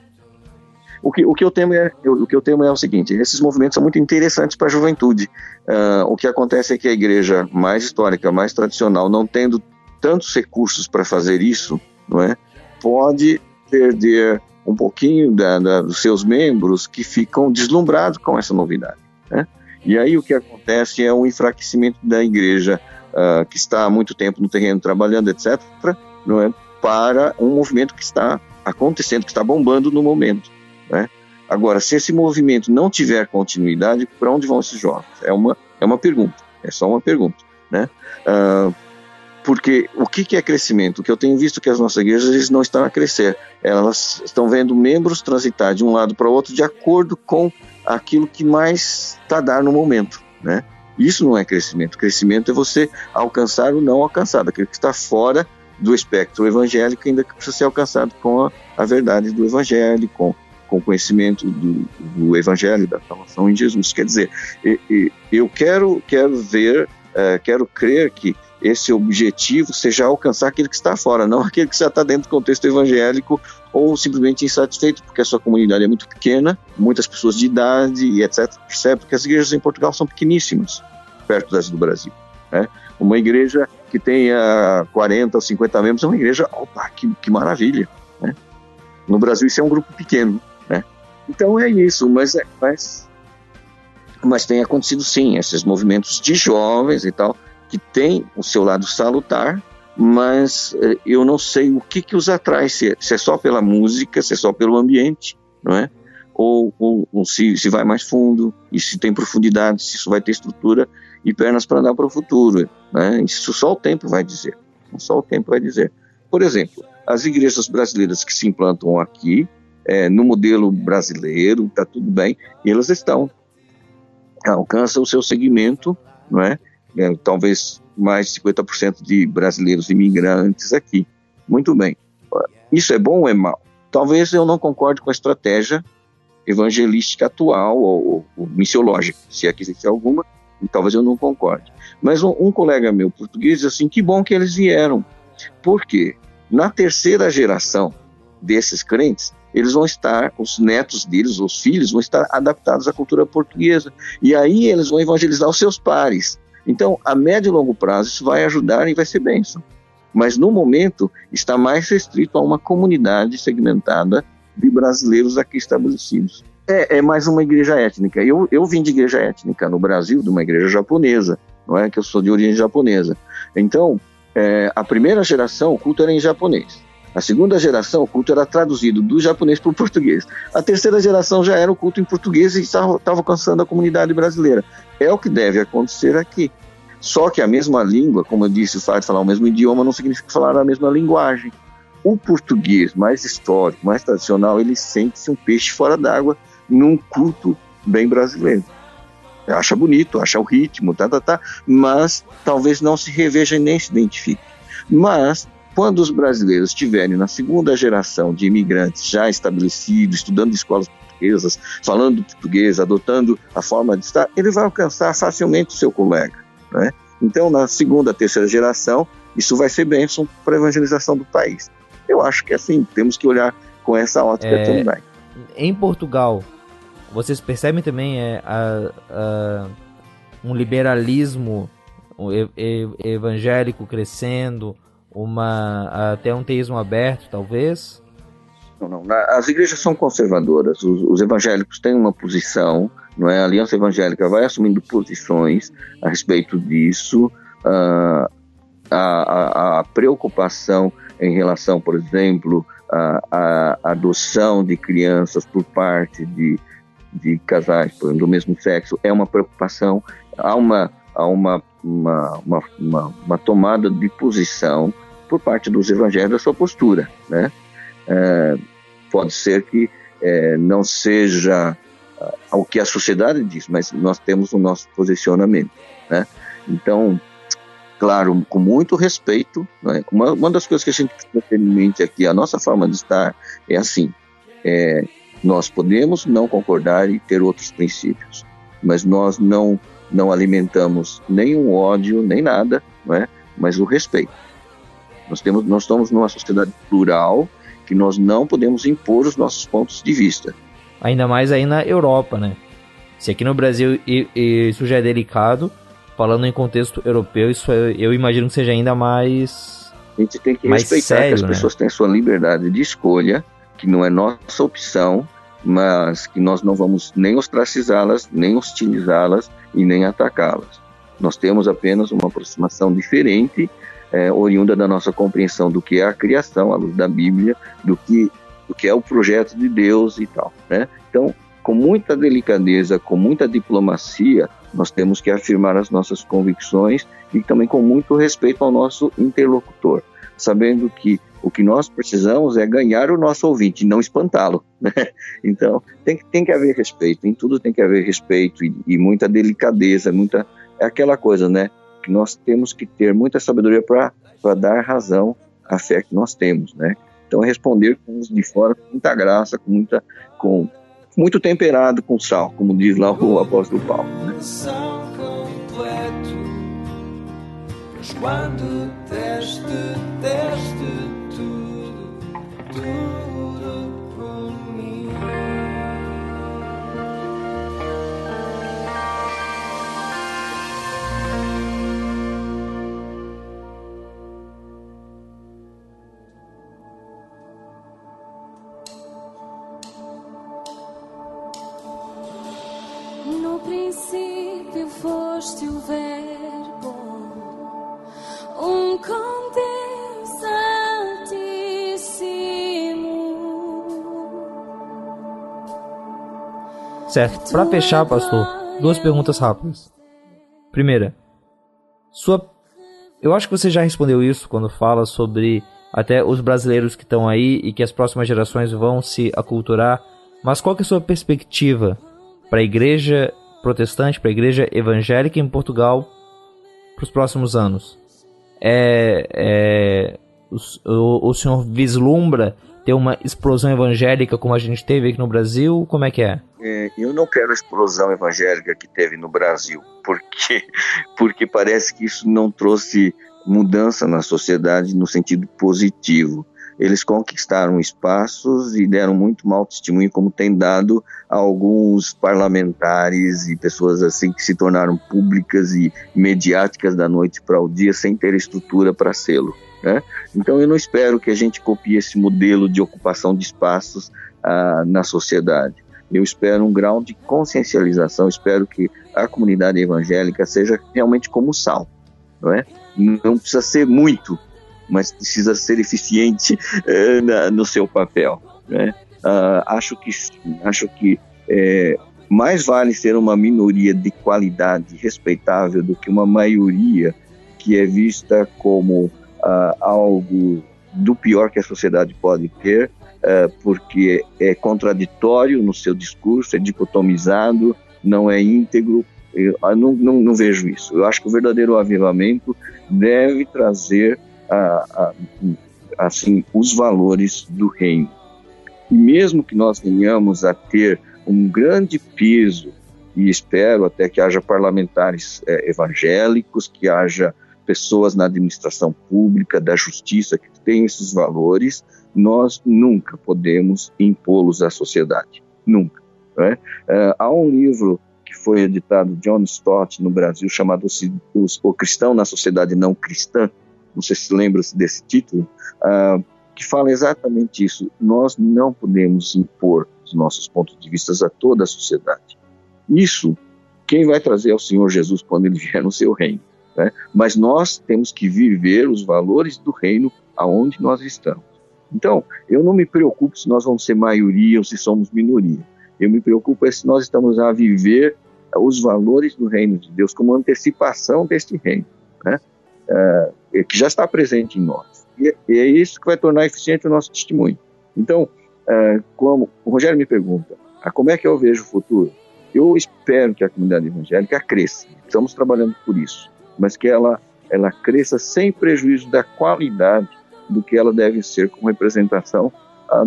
O, que, o, que eu temo é, o que eu temo é o seguinte: esses movimentos são muito interessantes para a juventude. Uh, o que acontece é que a igreja mais histórica, mais tradicional, não tendo tantos recursos para fazer isso, não é, pode perder um pouquinho da, da, dos seus membros que ficam deslumbrados com essa novidade. Né? E aí o que acontece é um enfraquecimento da igreja uh, que está há muito tempo no terreno trabalhando, etc., não é, para um movimento que está acontecendo, que está bombando no momento. Né? Agora, se esse movimento não tiver continuidade, para onde vão esses jovens? É uma, é uma pergunta, é só uma pergunta. Né? Uh, porque o que, é crescimento? O que eu tenho visto que as nossas igrejas não estão a crescer, elas estão vendo membros transitar de um lado para o outro de acordo com aquilo que mais está a dar no momento, né? Isso não é crescimento. Crescimento é você alcançar o não alcançado, aquilo que está fora do espectro evangélico, ainda que precisa ser alcançado com a, a verdade do evangelho, com, com o conhecimento do, do evangelho, da salvação em Jesus. Quer dizer, eu quero, quero ver, uh, quero crer que esse objetivo seja alcançar aquele que está fora, não aquele que já está dentro do contexto evangélico ou simplesmente insatisfeito porque a sua comunidade é muito pequena, muitas pessoas de idade e etc. Percebe? Porque as igrejas em Portugal são pequeníssimas, perto das do Brasil. Né? Uma igreja que tenha 40 ou 50 membros é uma igreja, opa, que, que maravilha. Né? No Brasil isso é um grupo pequeno. Né? Então é isso, mas, é, mas, mas tem acontecido sim, esses movimentos de jovens e tal, que tem o seu lado salutar, mas eh, eu não sei o que, que os atrai, se é, se é, só pela música, se é só pelo ambiente, não é? Ou, ou, ou se, se vai mais fundo, e se tem profundidade, se isso vai ter estrutura e pernas para andar para o futuro. Né? Isso só o tempo vai dizer. Só o tempo vai dizer. Por exemplo, as igrejas brasileiras que se implantam aqui, é, no modelo brasileiro, está tudo bem, elas estão, alcançam o seu segmento, não é? É, talvez mais de 50% de brasileiros imigrantes aqui. Muito bem. Isso é bom ou é mal? Talvez eu não concorde com a estratégia evangelística atual ou, ou missiológica, se aqui existe alguma, talvez eu não concorde. Mas um, um, colega meu português disse assim, que bom que eles vieram. Por quê? Na terceira geração desses crentes, eles vão estar, os netos deles, os filhos, vão estar adaptados à cultura portuguesa. E aí eles vão evangelizar os seus pares. Então, a médio e longo prazo, isso vai ajudar e vai ser bênção. Mas, no momento, está mais restrito a uma comunidade segmentada de brasileiros aqui estabelecidos. É, é mais uma igreja étnica. Eu, eu vim de igreja étnica no Brasil, de uma igreja japonesa, não é que eu sou de origem japonesa. Então, é, a primeira geração, o culto era em japonês. A segunda geração, o culto era traduzido do japonês para o português. A terceira geração já era o culto em português e estava alcançando a comunidade brasileira. É o que deve acontecer aqui. Só que a mesma língua, como eu disse, o fato falar o mesmo idioma não significa falar a mesma linguagem. O português mais histórico, mais tradicional, ele sente-se um peixe fora d'água num culto bem brasileiro. Acha bonito, acha o ritmo, tá, tá, tá, mas talvez não se reveja e nem se identifique. Mas quando os brasileiros estiverem na segunda geração de imigrantes já estabelecidos, estudando escolas portuguesas, falando português, adotando a forma de estar, ele vai alcançar facilmente o seu colega. Né? Então, na segunda, terceira geração, isso vai ser bênção para a evangelização do país. Eu acho que assim, temos que olhar com essa ótica é, também. Em Portugal, vocês percebem também é, a, a, um liberalismo evangélico crescendo, uma até um teísmo aberto, talvez? Não, não. As igrejas são conservadoras. Os, os, evangélicos têm uma posição, não é? A Aliança Evangélica vai assumindo posições a respeito disso. Uh, a, a, a, preocupação em relação, por exemplo, à adoção de crianças por parte de, de casais exemplo, do mesmo sexo é uma preocupação. Há uma há uma, uma, uma, uma, tomada de posição por parte dos evangélicos da sua postura. Né? É, pode ser que é, não seja uh, o que a sociedade diz, mas nós temos o nosso posicionamento. Né? Então, claro, com muito respeito, né? uma, uma das coisas que a gente precisa ter em mente aqui, a nossa forma de estar é assim, é, nós podemos não concordar e ter outros princípios, mas nós não não alimentamos nenhum ódio, nem nada, não é? mas o respeito. Nós, temos, nós estamos numa sociedade plural que nós não podemos impor os nossos pontos de vista. Ainda mais aí na Europa, né? Se aqui no Brasil isso já é delicado, falando em contexto europeu, isso é, eu imagino que seja ainda mais. A gente tem que respeitar sério, que as né? pessoas têm sua liberdade de escolha, que não é nossa opção, mas que nós não vamos nem ostracizá-las, nem hostilizá-las e nem atacá-las. Nós temos apenas uma aproximação diferente é, oriunda da nossa compreensão do que é a criação, à luz da Bíblia, do que, do que é o projeto de Deus e tal. Né? Então, com muita delicadeza, com muita diplomacia, nós temos que afirmar as nossas convicções e também com muito respeito ao nosso interlocutor, sabendo que o que nós precisamos é ganhar o nosso ouvinte, não espantá-lo. Né? Então, tem, tem que haver respeito, em tudo tem que haver respeito e, e muita delicadeza, muita. É aquela coisa, né? Que nós temos que ter muita sabedoria para dar razão à fé que nós temos, né? Então, é responder com os de fora com muita graça, com muita, com muito temperado com sal, como diz lá o apóstolo Paulo. Né? Quando teste, teste foste o Verbo, um com Deus. Certo, para fechar, pastor, duas perguntas rápidas. Primeira, sua. Eu acho que você já respondeu isso quando fala sobre até os brasileiros que estão aí e que as próximas gerações vão se aculturar. Mas qual que é a sua perspectiva para a igreja protestante, para a igreja evangélica em Portugal para os próximos anos? É, é o, o, senhor vislumbra ter uma explosão evangélica como a gente teve aqui no Brasil? Como é que é? é eu não quero a explosão evangélica que teve no Brasil, porque, porque parece que isso não trouxe mudança na sociedade no sentido positivo. Eles conquistaram espaços e deram muito mau testemunho, como tem dado a alguns parlamentares e pessoas assim que se tornaram públicas e mediáticas da noite para o dia sem ter estrutura para sê-lo. Né? Então eu não espero que a gente copie esse modelo de ocupação de espaços ah, na sociedade. Eu espero um grau de consciencialização, espero que a comunidade evangélica seja realmente como sal, não é? Não precisa ser muito, mas precisa ser eficiente eh, na, no seu papel. Né? Uh, acho que, acho que é, mais vale ser uma minoria de qualidade respeitável do que uma maioria que é vista como uh, algo do pior que a sociedade pode ter, uh, porque é contraditório no seu discurso, é dicotomizado, não é íntegro. Eu não, não, não vejo isso. Eu acho que o verdadeiro avivamento deve trazer a, a, assim os valores do reino. E mesmo que nós venhamos a ter um grande peso, e espero até que haja parlamentares é, evangélicos, que haja pessoas na administração pública, da justiça, que tenham esses valores, nós nunca podemos impô-los à sociedade. Nunca. Né? É, há um livro que foi editado John Stott no Brasil chamado O Cristão na Sociedade Não Cristã, não sei se lembra desse título, uh, que fala exatamente isso. Nós não podemos impor os nossos pontos de vista a toda a sociedade. Isso, quem vai trazer é o Senhor Jesus quando ele vier no seu reino. Né? Mas nós temos que viver os valores do reino aonde nós estamos. Então, eu não me preocupo se nós vamos ser maioria ou se somos minoria. Eu me preocupo é se nós estamos a viver os valores do reino de Deus como antecipação deste reino. Né? Uh, que já está presente em nós. E, é isso que vai tornar eficiente o nosso testemunho. Então, uh, como o Rogério me pergunta, ah, como é que eu vejo o futuro? Eu espero que a comunidade evangélica cresça. Estamos trabalhando por isso, mas que ela ela cresça sem prejuízo da qualidade do que ela deve ser como representação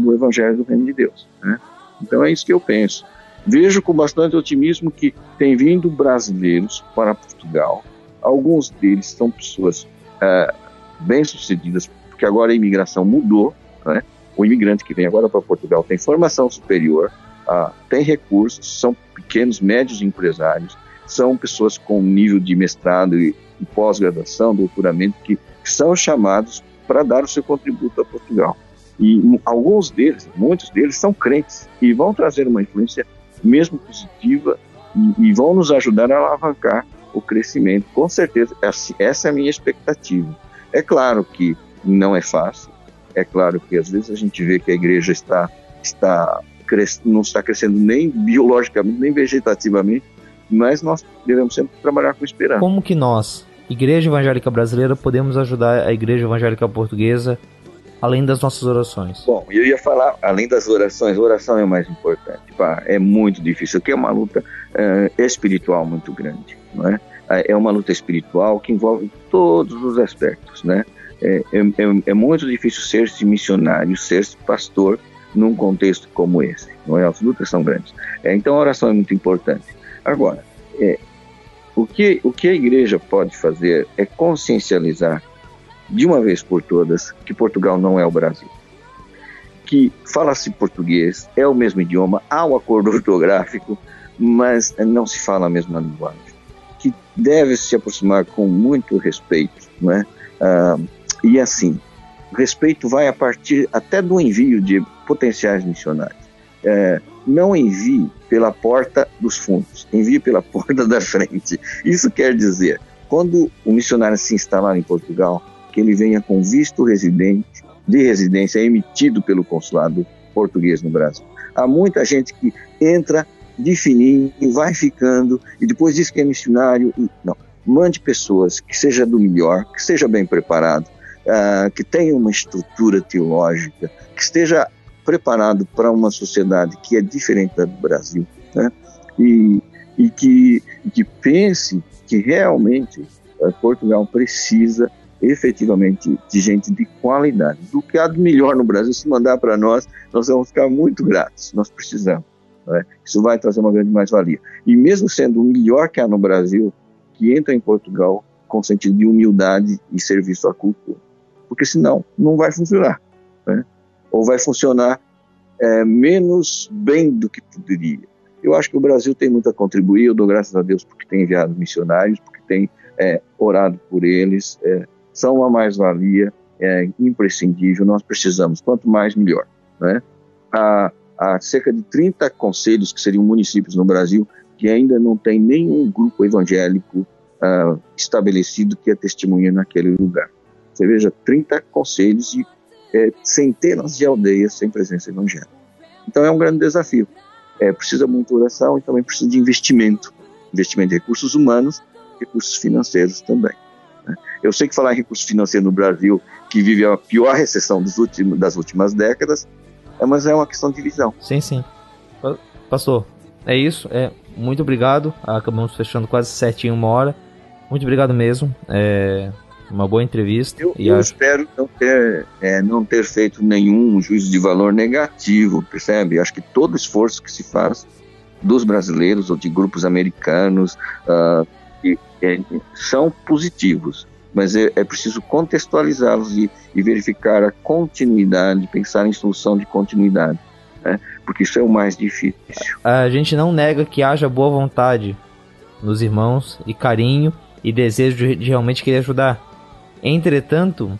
do Evangelho do Reino de Deus. Né? Então é isso que eu penso. Vejo com bastante otimismo que tem vindo brasileiros para Portugal. Alguns deles são pessoas é, bem-sucedidas, porque agora a imigração mudou, né? o imigrante que vem agora para Portugal tem formação superior, ah, tem recursos, são pequenos, médios empresários, são pessoas com nível de mestrado e, e pós-graduação, doutoramento, que são chamados para dar o seu contributo a Portugal. E alguns deles, muitos deles, são crentes e vão trazer uma influência mesmo positiva e, e vão nos ajudar a alavancar o crescimento. Com certeza, essa é a minha expectativa. É claro que não é fácil, é claro que às vezes a gente vê que a igreja está, está não está crescendo nem biologicamente, nem vegetativamente, mas nós devemos sempre trabalhar com esperança. Como que nós, Igreja Evangélica Brasileira, podemos ajudar a Igreja Evangélica Portuguesa além das nossas orações? Bom, eu ia falar, além das orações, oração é o mais importante. Pá, é muito difícil, que é uma luta é, espiritual muito grande, não é? É uma luta espiritual que envolve todos os aspectos, né? É, é, é, é muito difícil ser-se missionário, ser-se pastor num contexto como esse, não é? As lutas são grandes. É, então a oração é muito importante. Agora, é, o, que, o que a igreja pode fazer é consciencializar de uma vez por todas que Portugal não é o Brasil. Que fala-se português, é o mesmo idioma, há o um acordo ortográfico, mas não se fala a mesma linguagem. Que deve se aproximar com muito respeito, não é? Ah, e assim, respeito vai a partir até do envio de potenciais missionários. É, não envie pela porta dos fundos, envie pela porta da frente. Isso quer dizer, quando o missionário se instalar em Portugal, que ele venha com visto residente, de residência emitido pelo consulado português no Brasil. Há muita gente que entra de fininho, vai ficando e depois diz que é missionário. Não, mande pessoas que seja do melhor, que seja bem preparado, uh, que tenha uma estrutura teológica, que esteja preparado para uma sociedade que é diferente da do Brasil, né? e, e que, que pense que realmente uh, Portugal precisa efetivamente de gente de qualidade. Do que há de melhor no Brasil, se mandar para nós, nós vamos ficar muito gratos. Nós precisamos. É? Isso vai trazer uma grande mais-valia. E mesmo sendo o melhor que há no Brasil, que entra em Portugal com sentido de humildade e serviço à cultura. Porque senão não vai funcionar. né? ou vai funcionar é, menos bem do que poderia. Eu acho que o Brasil tem muito a contribuir, eu dou graças a Deus porque tem enviado missionários, porque tem é, orado por eles, é, são uma mais-valia é, imprescindível, nós precisamos, quanto mais melhor. Né? Há, há cerca de 30 conselhos, que seriam municípios no Brasil, que ainda não tem nenhum grupo evangélico uh, estabelecido que é testemunha naquele lugar. Você veja, 30 conselhos e é, centenas de aldeias sem presença evangélica. Então é um grande desafio. É, precisa muito oração e também precisa de investimento. Investimento em recursos humanos, recursos financeiros também. Né? Eu sei que falar em recursos financeiros no Brasil, que vive a pior recessão últimos, das últimas décadas, é, mas é uma questão de visão. Sim, sim. Pastor, é isso. É, muito obrigado. Acabamos fechando quase certinho uma hora. Muito obrigado mesmo. É uma boa entrevista. Eu, eu acho... espero não ter, é, não ter feito nenhum juízo de valor negativo, percebe? Acho que todo esforço que se faz dos brasileiros ou de grupos americanos uh, e, é, são positivos, mas é, é preciso contextualizá-los e, e, verificar a continuidade, pensar em solução de continuidade, né? porque isso é o mais difícil. A gente não nega que haja boa vontade nos irmãos e carinho e desejo de, realmente querer ajudar. Entretanto,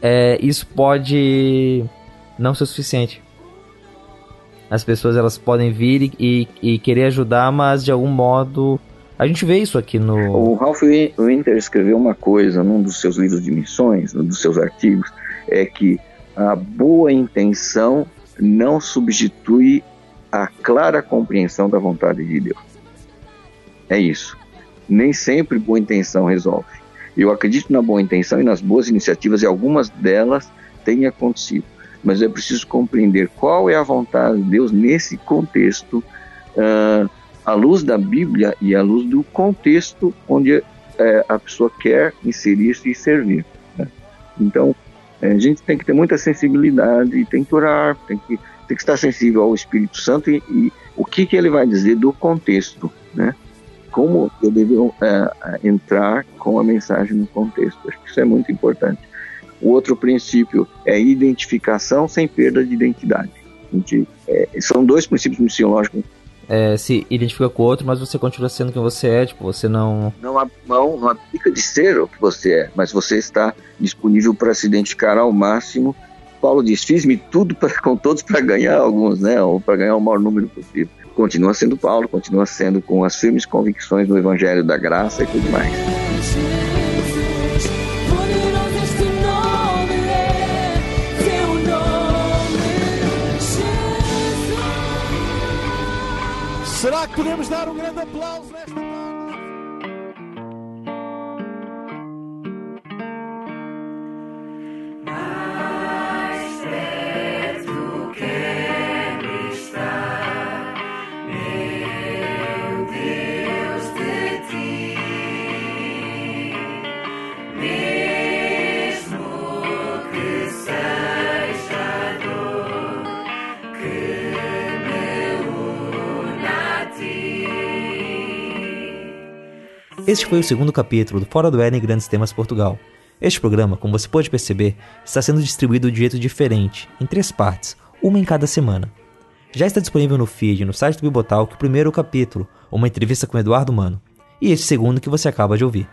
é, isso pode não ser suficiente. As pessoas elas podem vir e, e, querer ajudar, mas de algum modo a gente vê isso aqui no. O Ralph Winter escreveu uma coisa num dos seus livros de missões, num dos seus artigos, é que a boa intenção não substitui a clara compreensão da vontade de Deus. É isso. Nem sempre boa intenção resolve. Eu acredito na boa intenção e nas boas iniciativas, e algumas delas têm acontecido. Mas é preciso compreender qual é a vontade de Deus nesse contexto, uh, à luz da Bíblia e à luz do contexto onde uh, a pessoa quer inserir-se e servir. Né? Então, uh, a gente tem que ter muita sensibilidade, tem que orar, tem que, tem que estar sensível ao Espírito Santo e, e o que, que ele vai dizer do contexto, né? como eu devo é, entrar com a mensagem no contexto. Acho que isso é muito importante. O outro princípio é identificação sem perda de identidade. Gente, é, são dois princípios missiológicos. É, se identifica com o outro, mas você continua sendo quem você é, tipo, você não... Não há mão, não aplica de ser o que você é, mas você está disponível para se identificar ao máximo. Paulo diz, fiz-me tudo pra, com todos para ganhar alguns, né, ou para ganhar o maior número possível continua sendo Paulo, continua sendo com as firmes convicções do Evangelho da Graça e tudo mais. Podemos dar um grande aplauso Este foi o segundo capítulo do Fora do Éden Grandes Temas Portugal. Este programa, como você pode perceber, está sendo distribuído de jeito diferente, em três partes, uma em cada semana. Já está disponível no feed no site do Bibotalk o primeiro capítulo, uma entrevista com Eduardo Mano, e este segundo que você acaba de ouvir.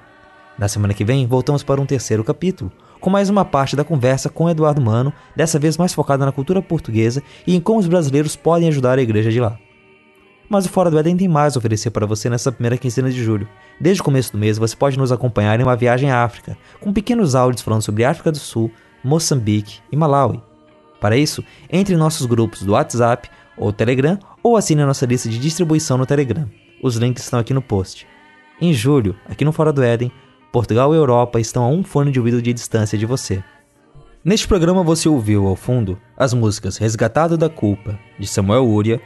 Na semana que vem, voltamos para um terceiro capítulo, com mais uma parte da conversa com Eduardo Mano, dessa vez mais focada na cultura portuguesa e em como os brasileiros podem ajudar a igreja de lá. Mas o Fora do Éden tem mais a oferecer para você nessa primeira quinzena de julho. Desde o começo do mês, você pode nos acompanhar em uma viagem à África, com pequenos áudios falando sobre África do Sul, Moçambique e Malawi. Para isso, entre em nossos grupos do WhatsApp ou Telegram ou assine a nossa lista de distribuição no Telegram. Os links estão aqui no post. Em julho, aqui no Fora do Éden, Portugal e Europa estão a um fone de ouvido de distância de você. Neste programa você ouviu ao fundo as músicas Resgatado da Culpa, de Samuel Uria,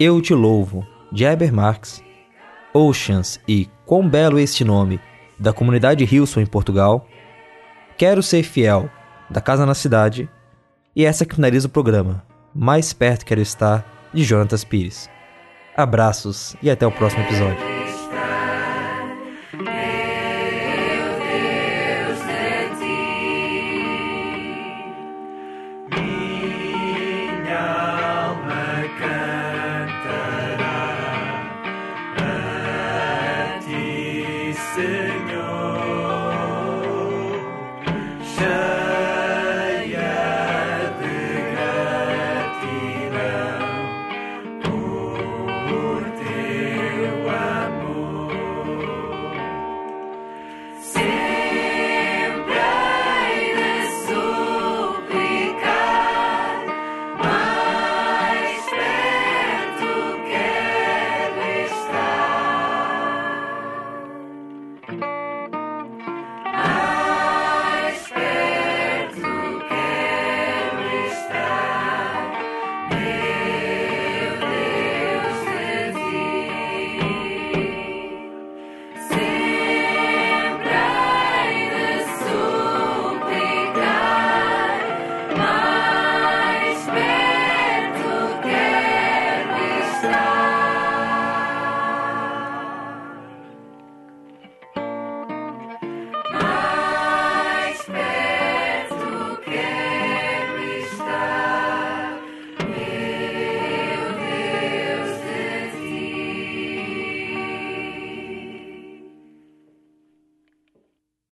Eu Te Louvo, de Eber Marx, Oceans e Quão Belo Este Nome, da comunidade Hilson em Portugal, Quero Ser Fiel, da Casa na Cidade, e essa que finaliza o programa, Mais Perto Quero Estar, de Jonatas Pires. Abraços e até o próximo episódio.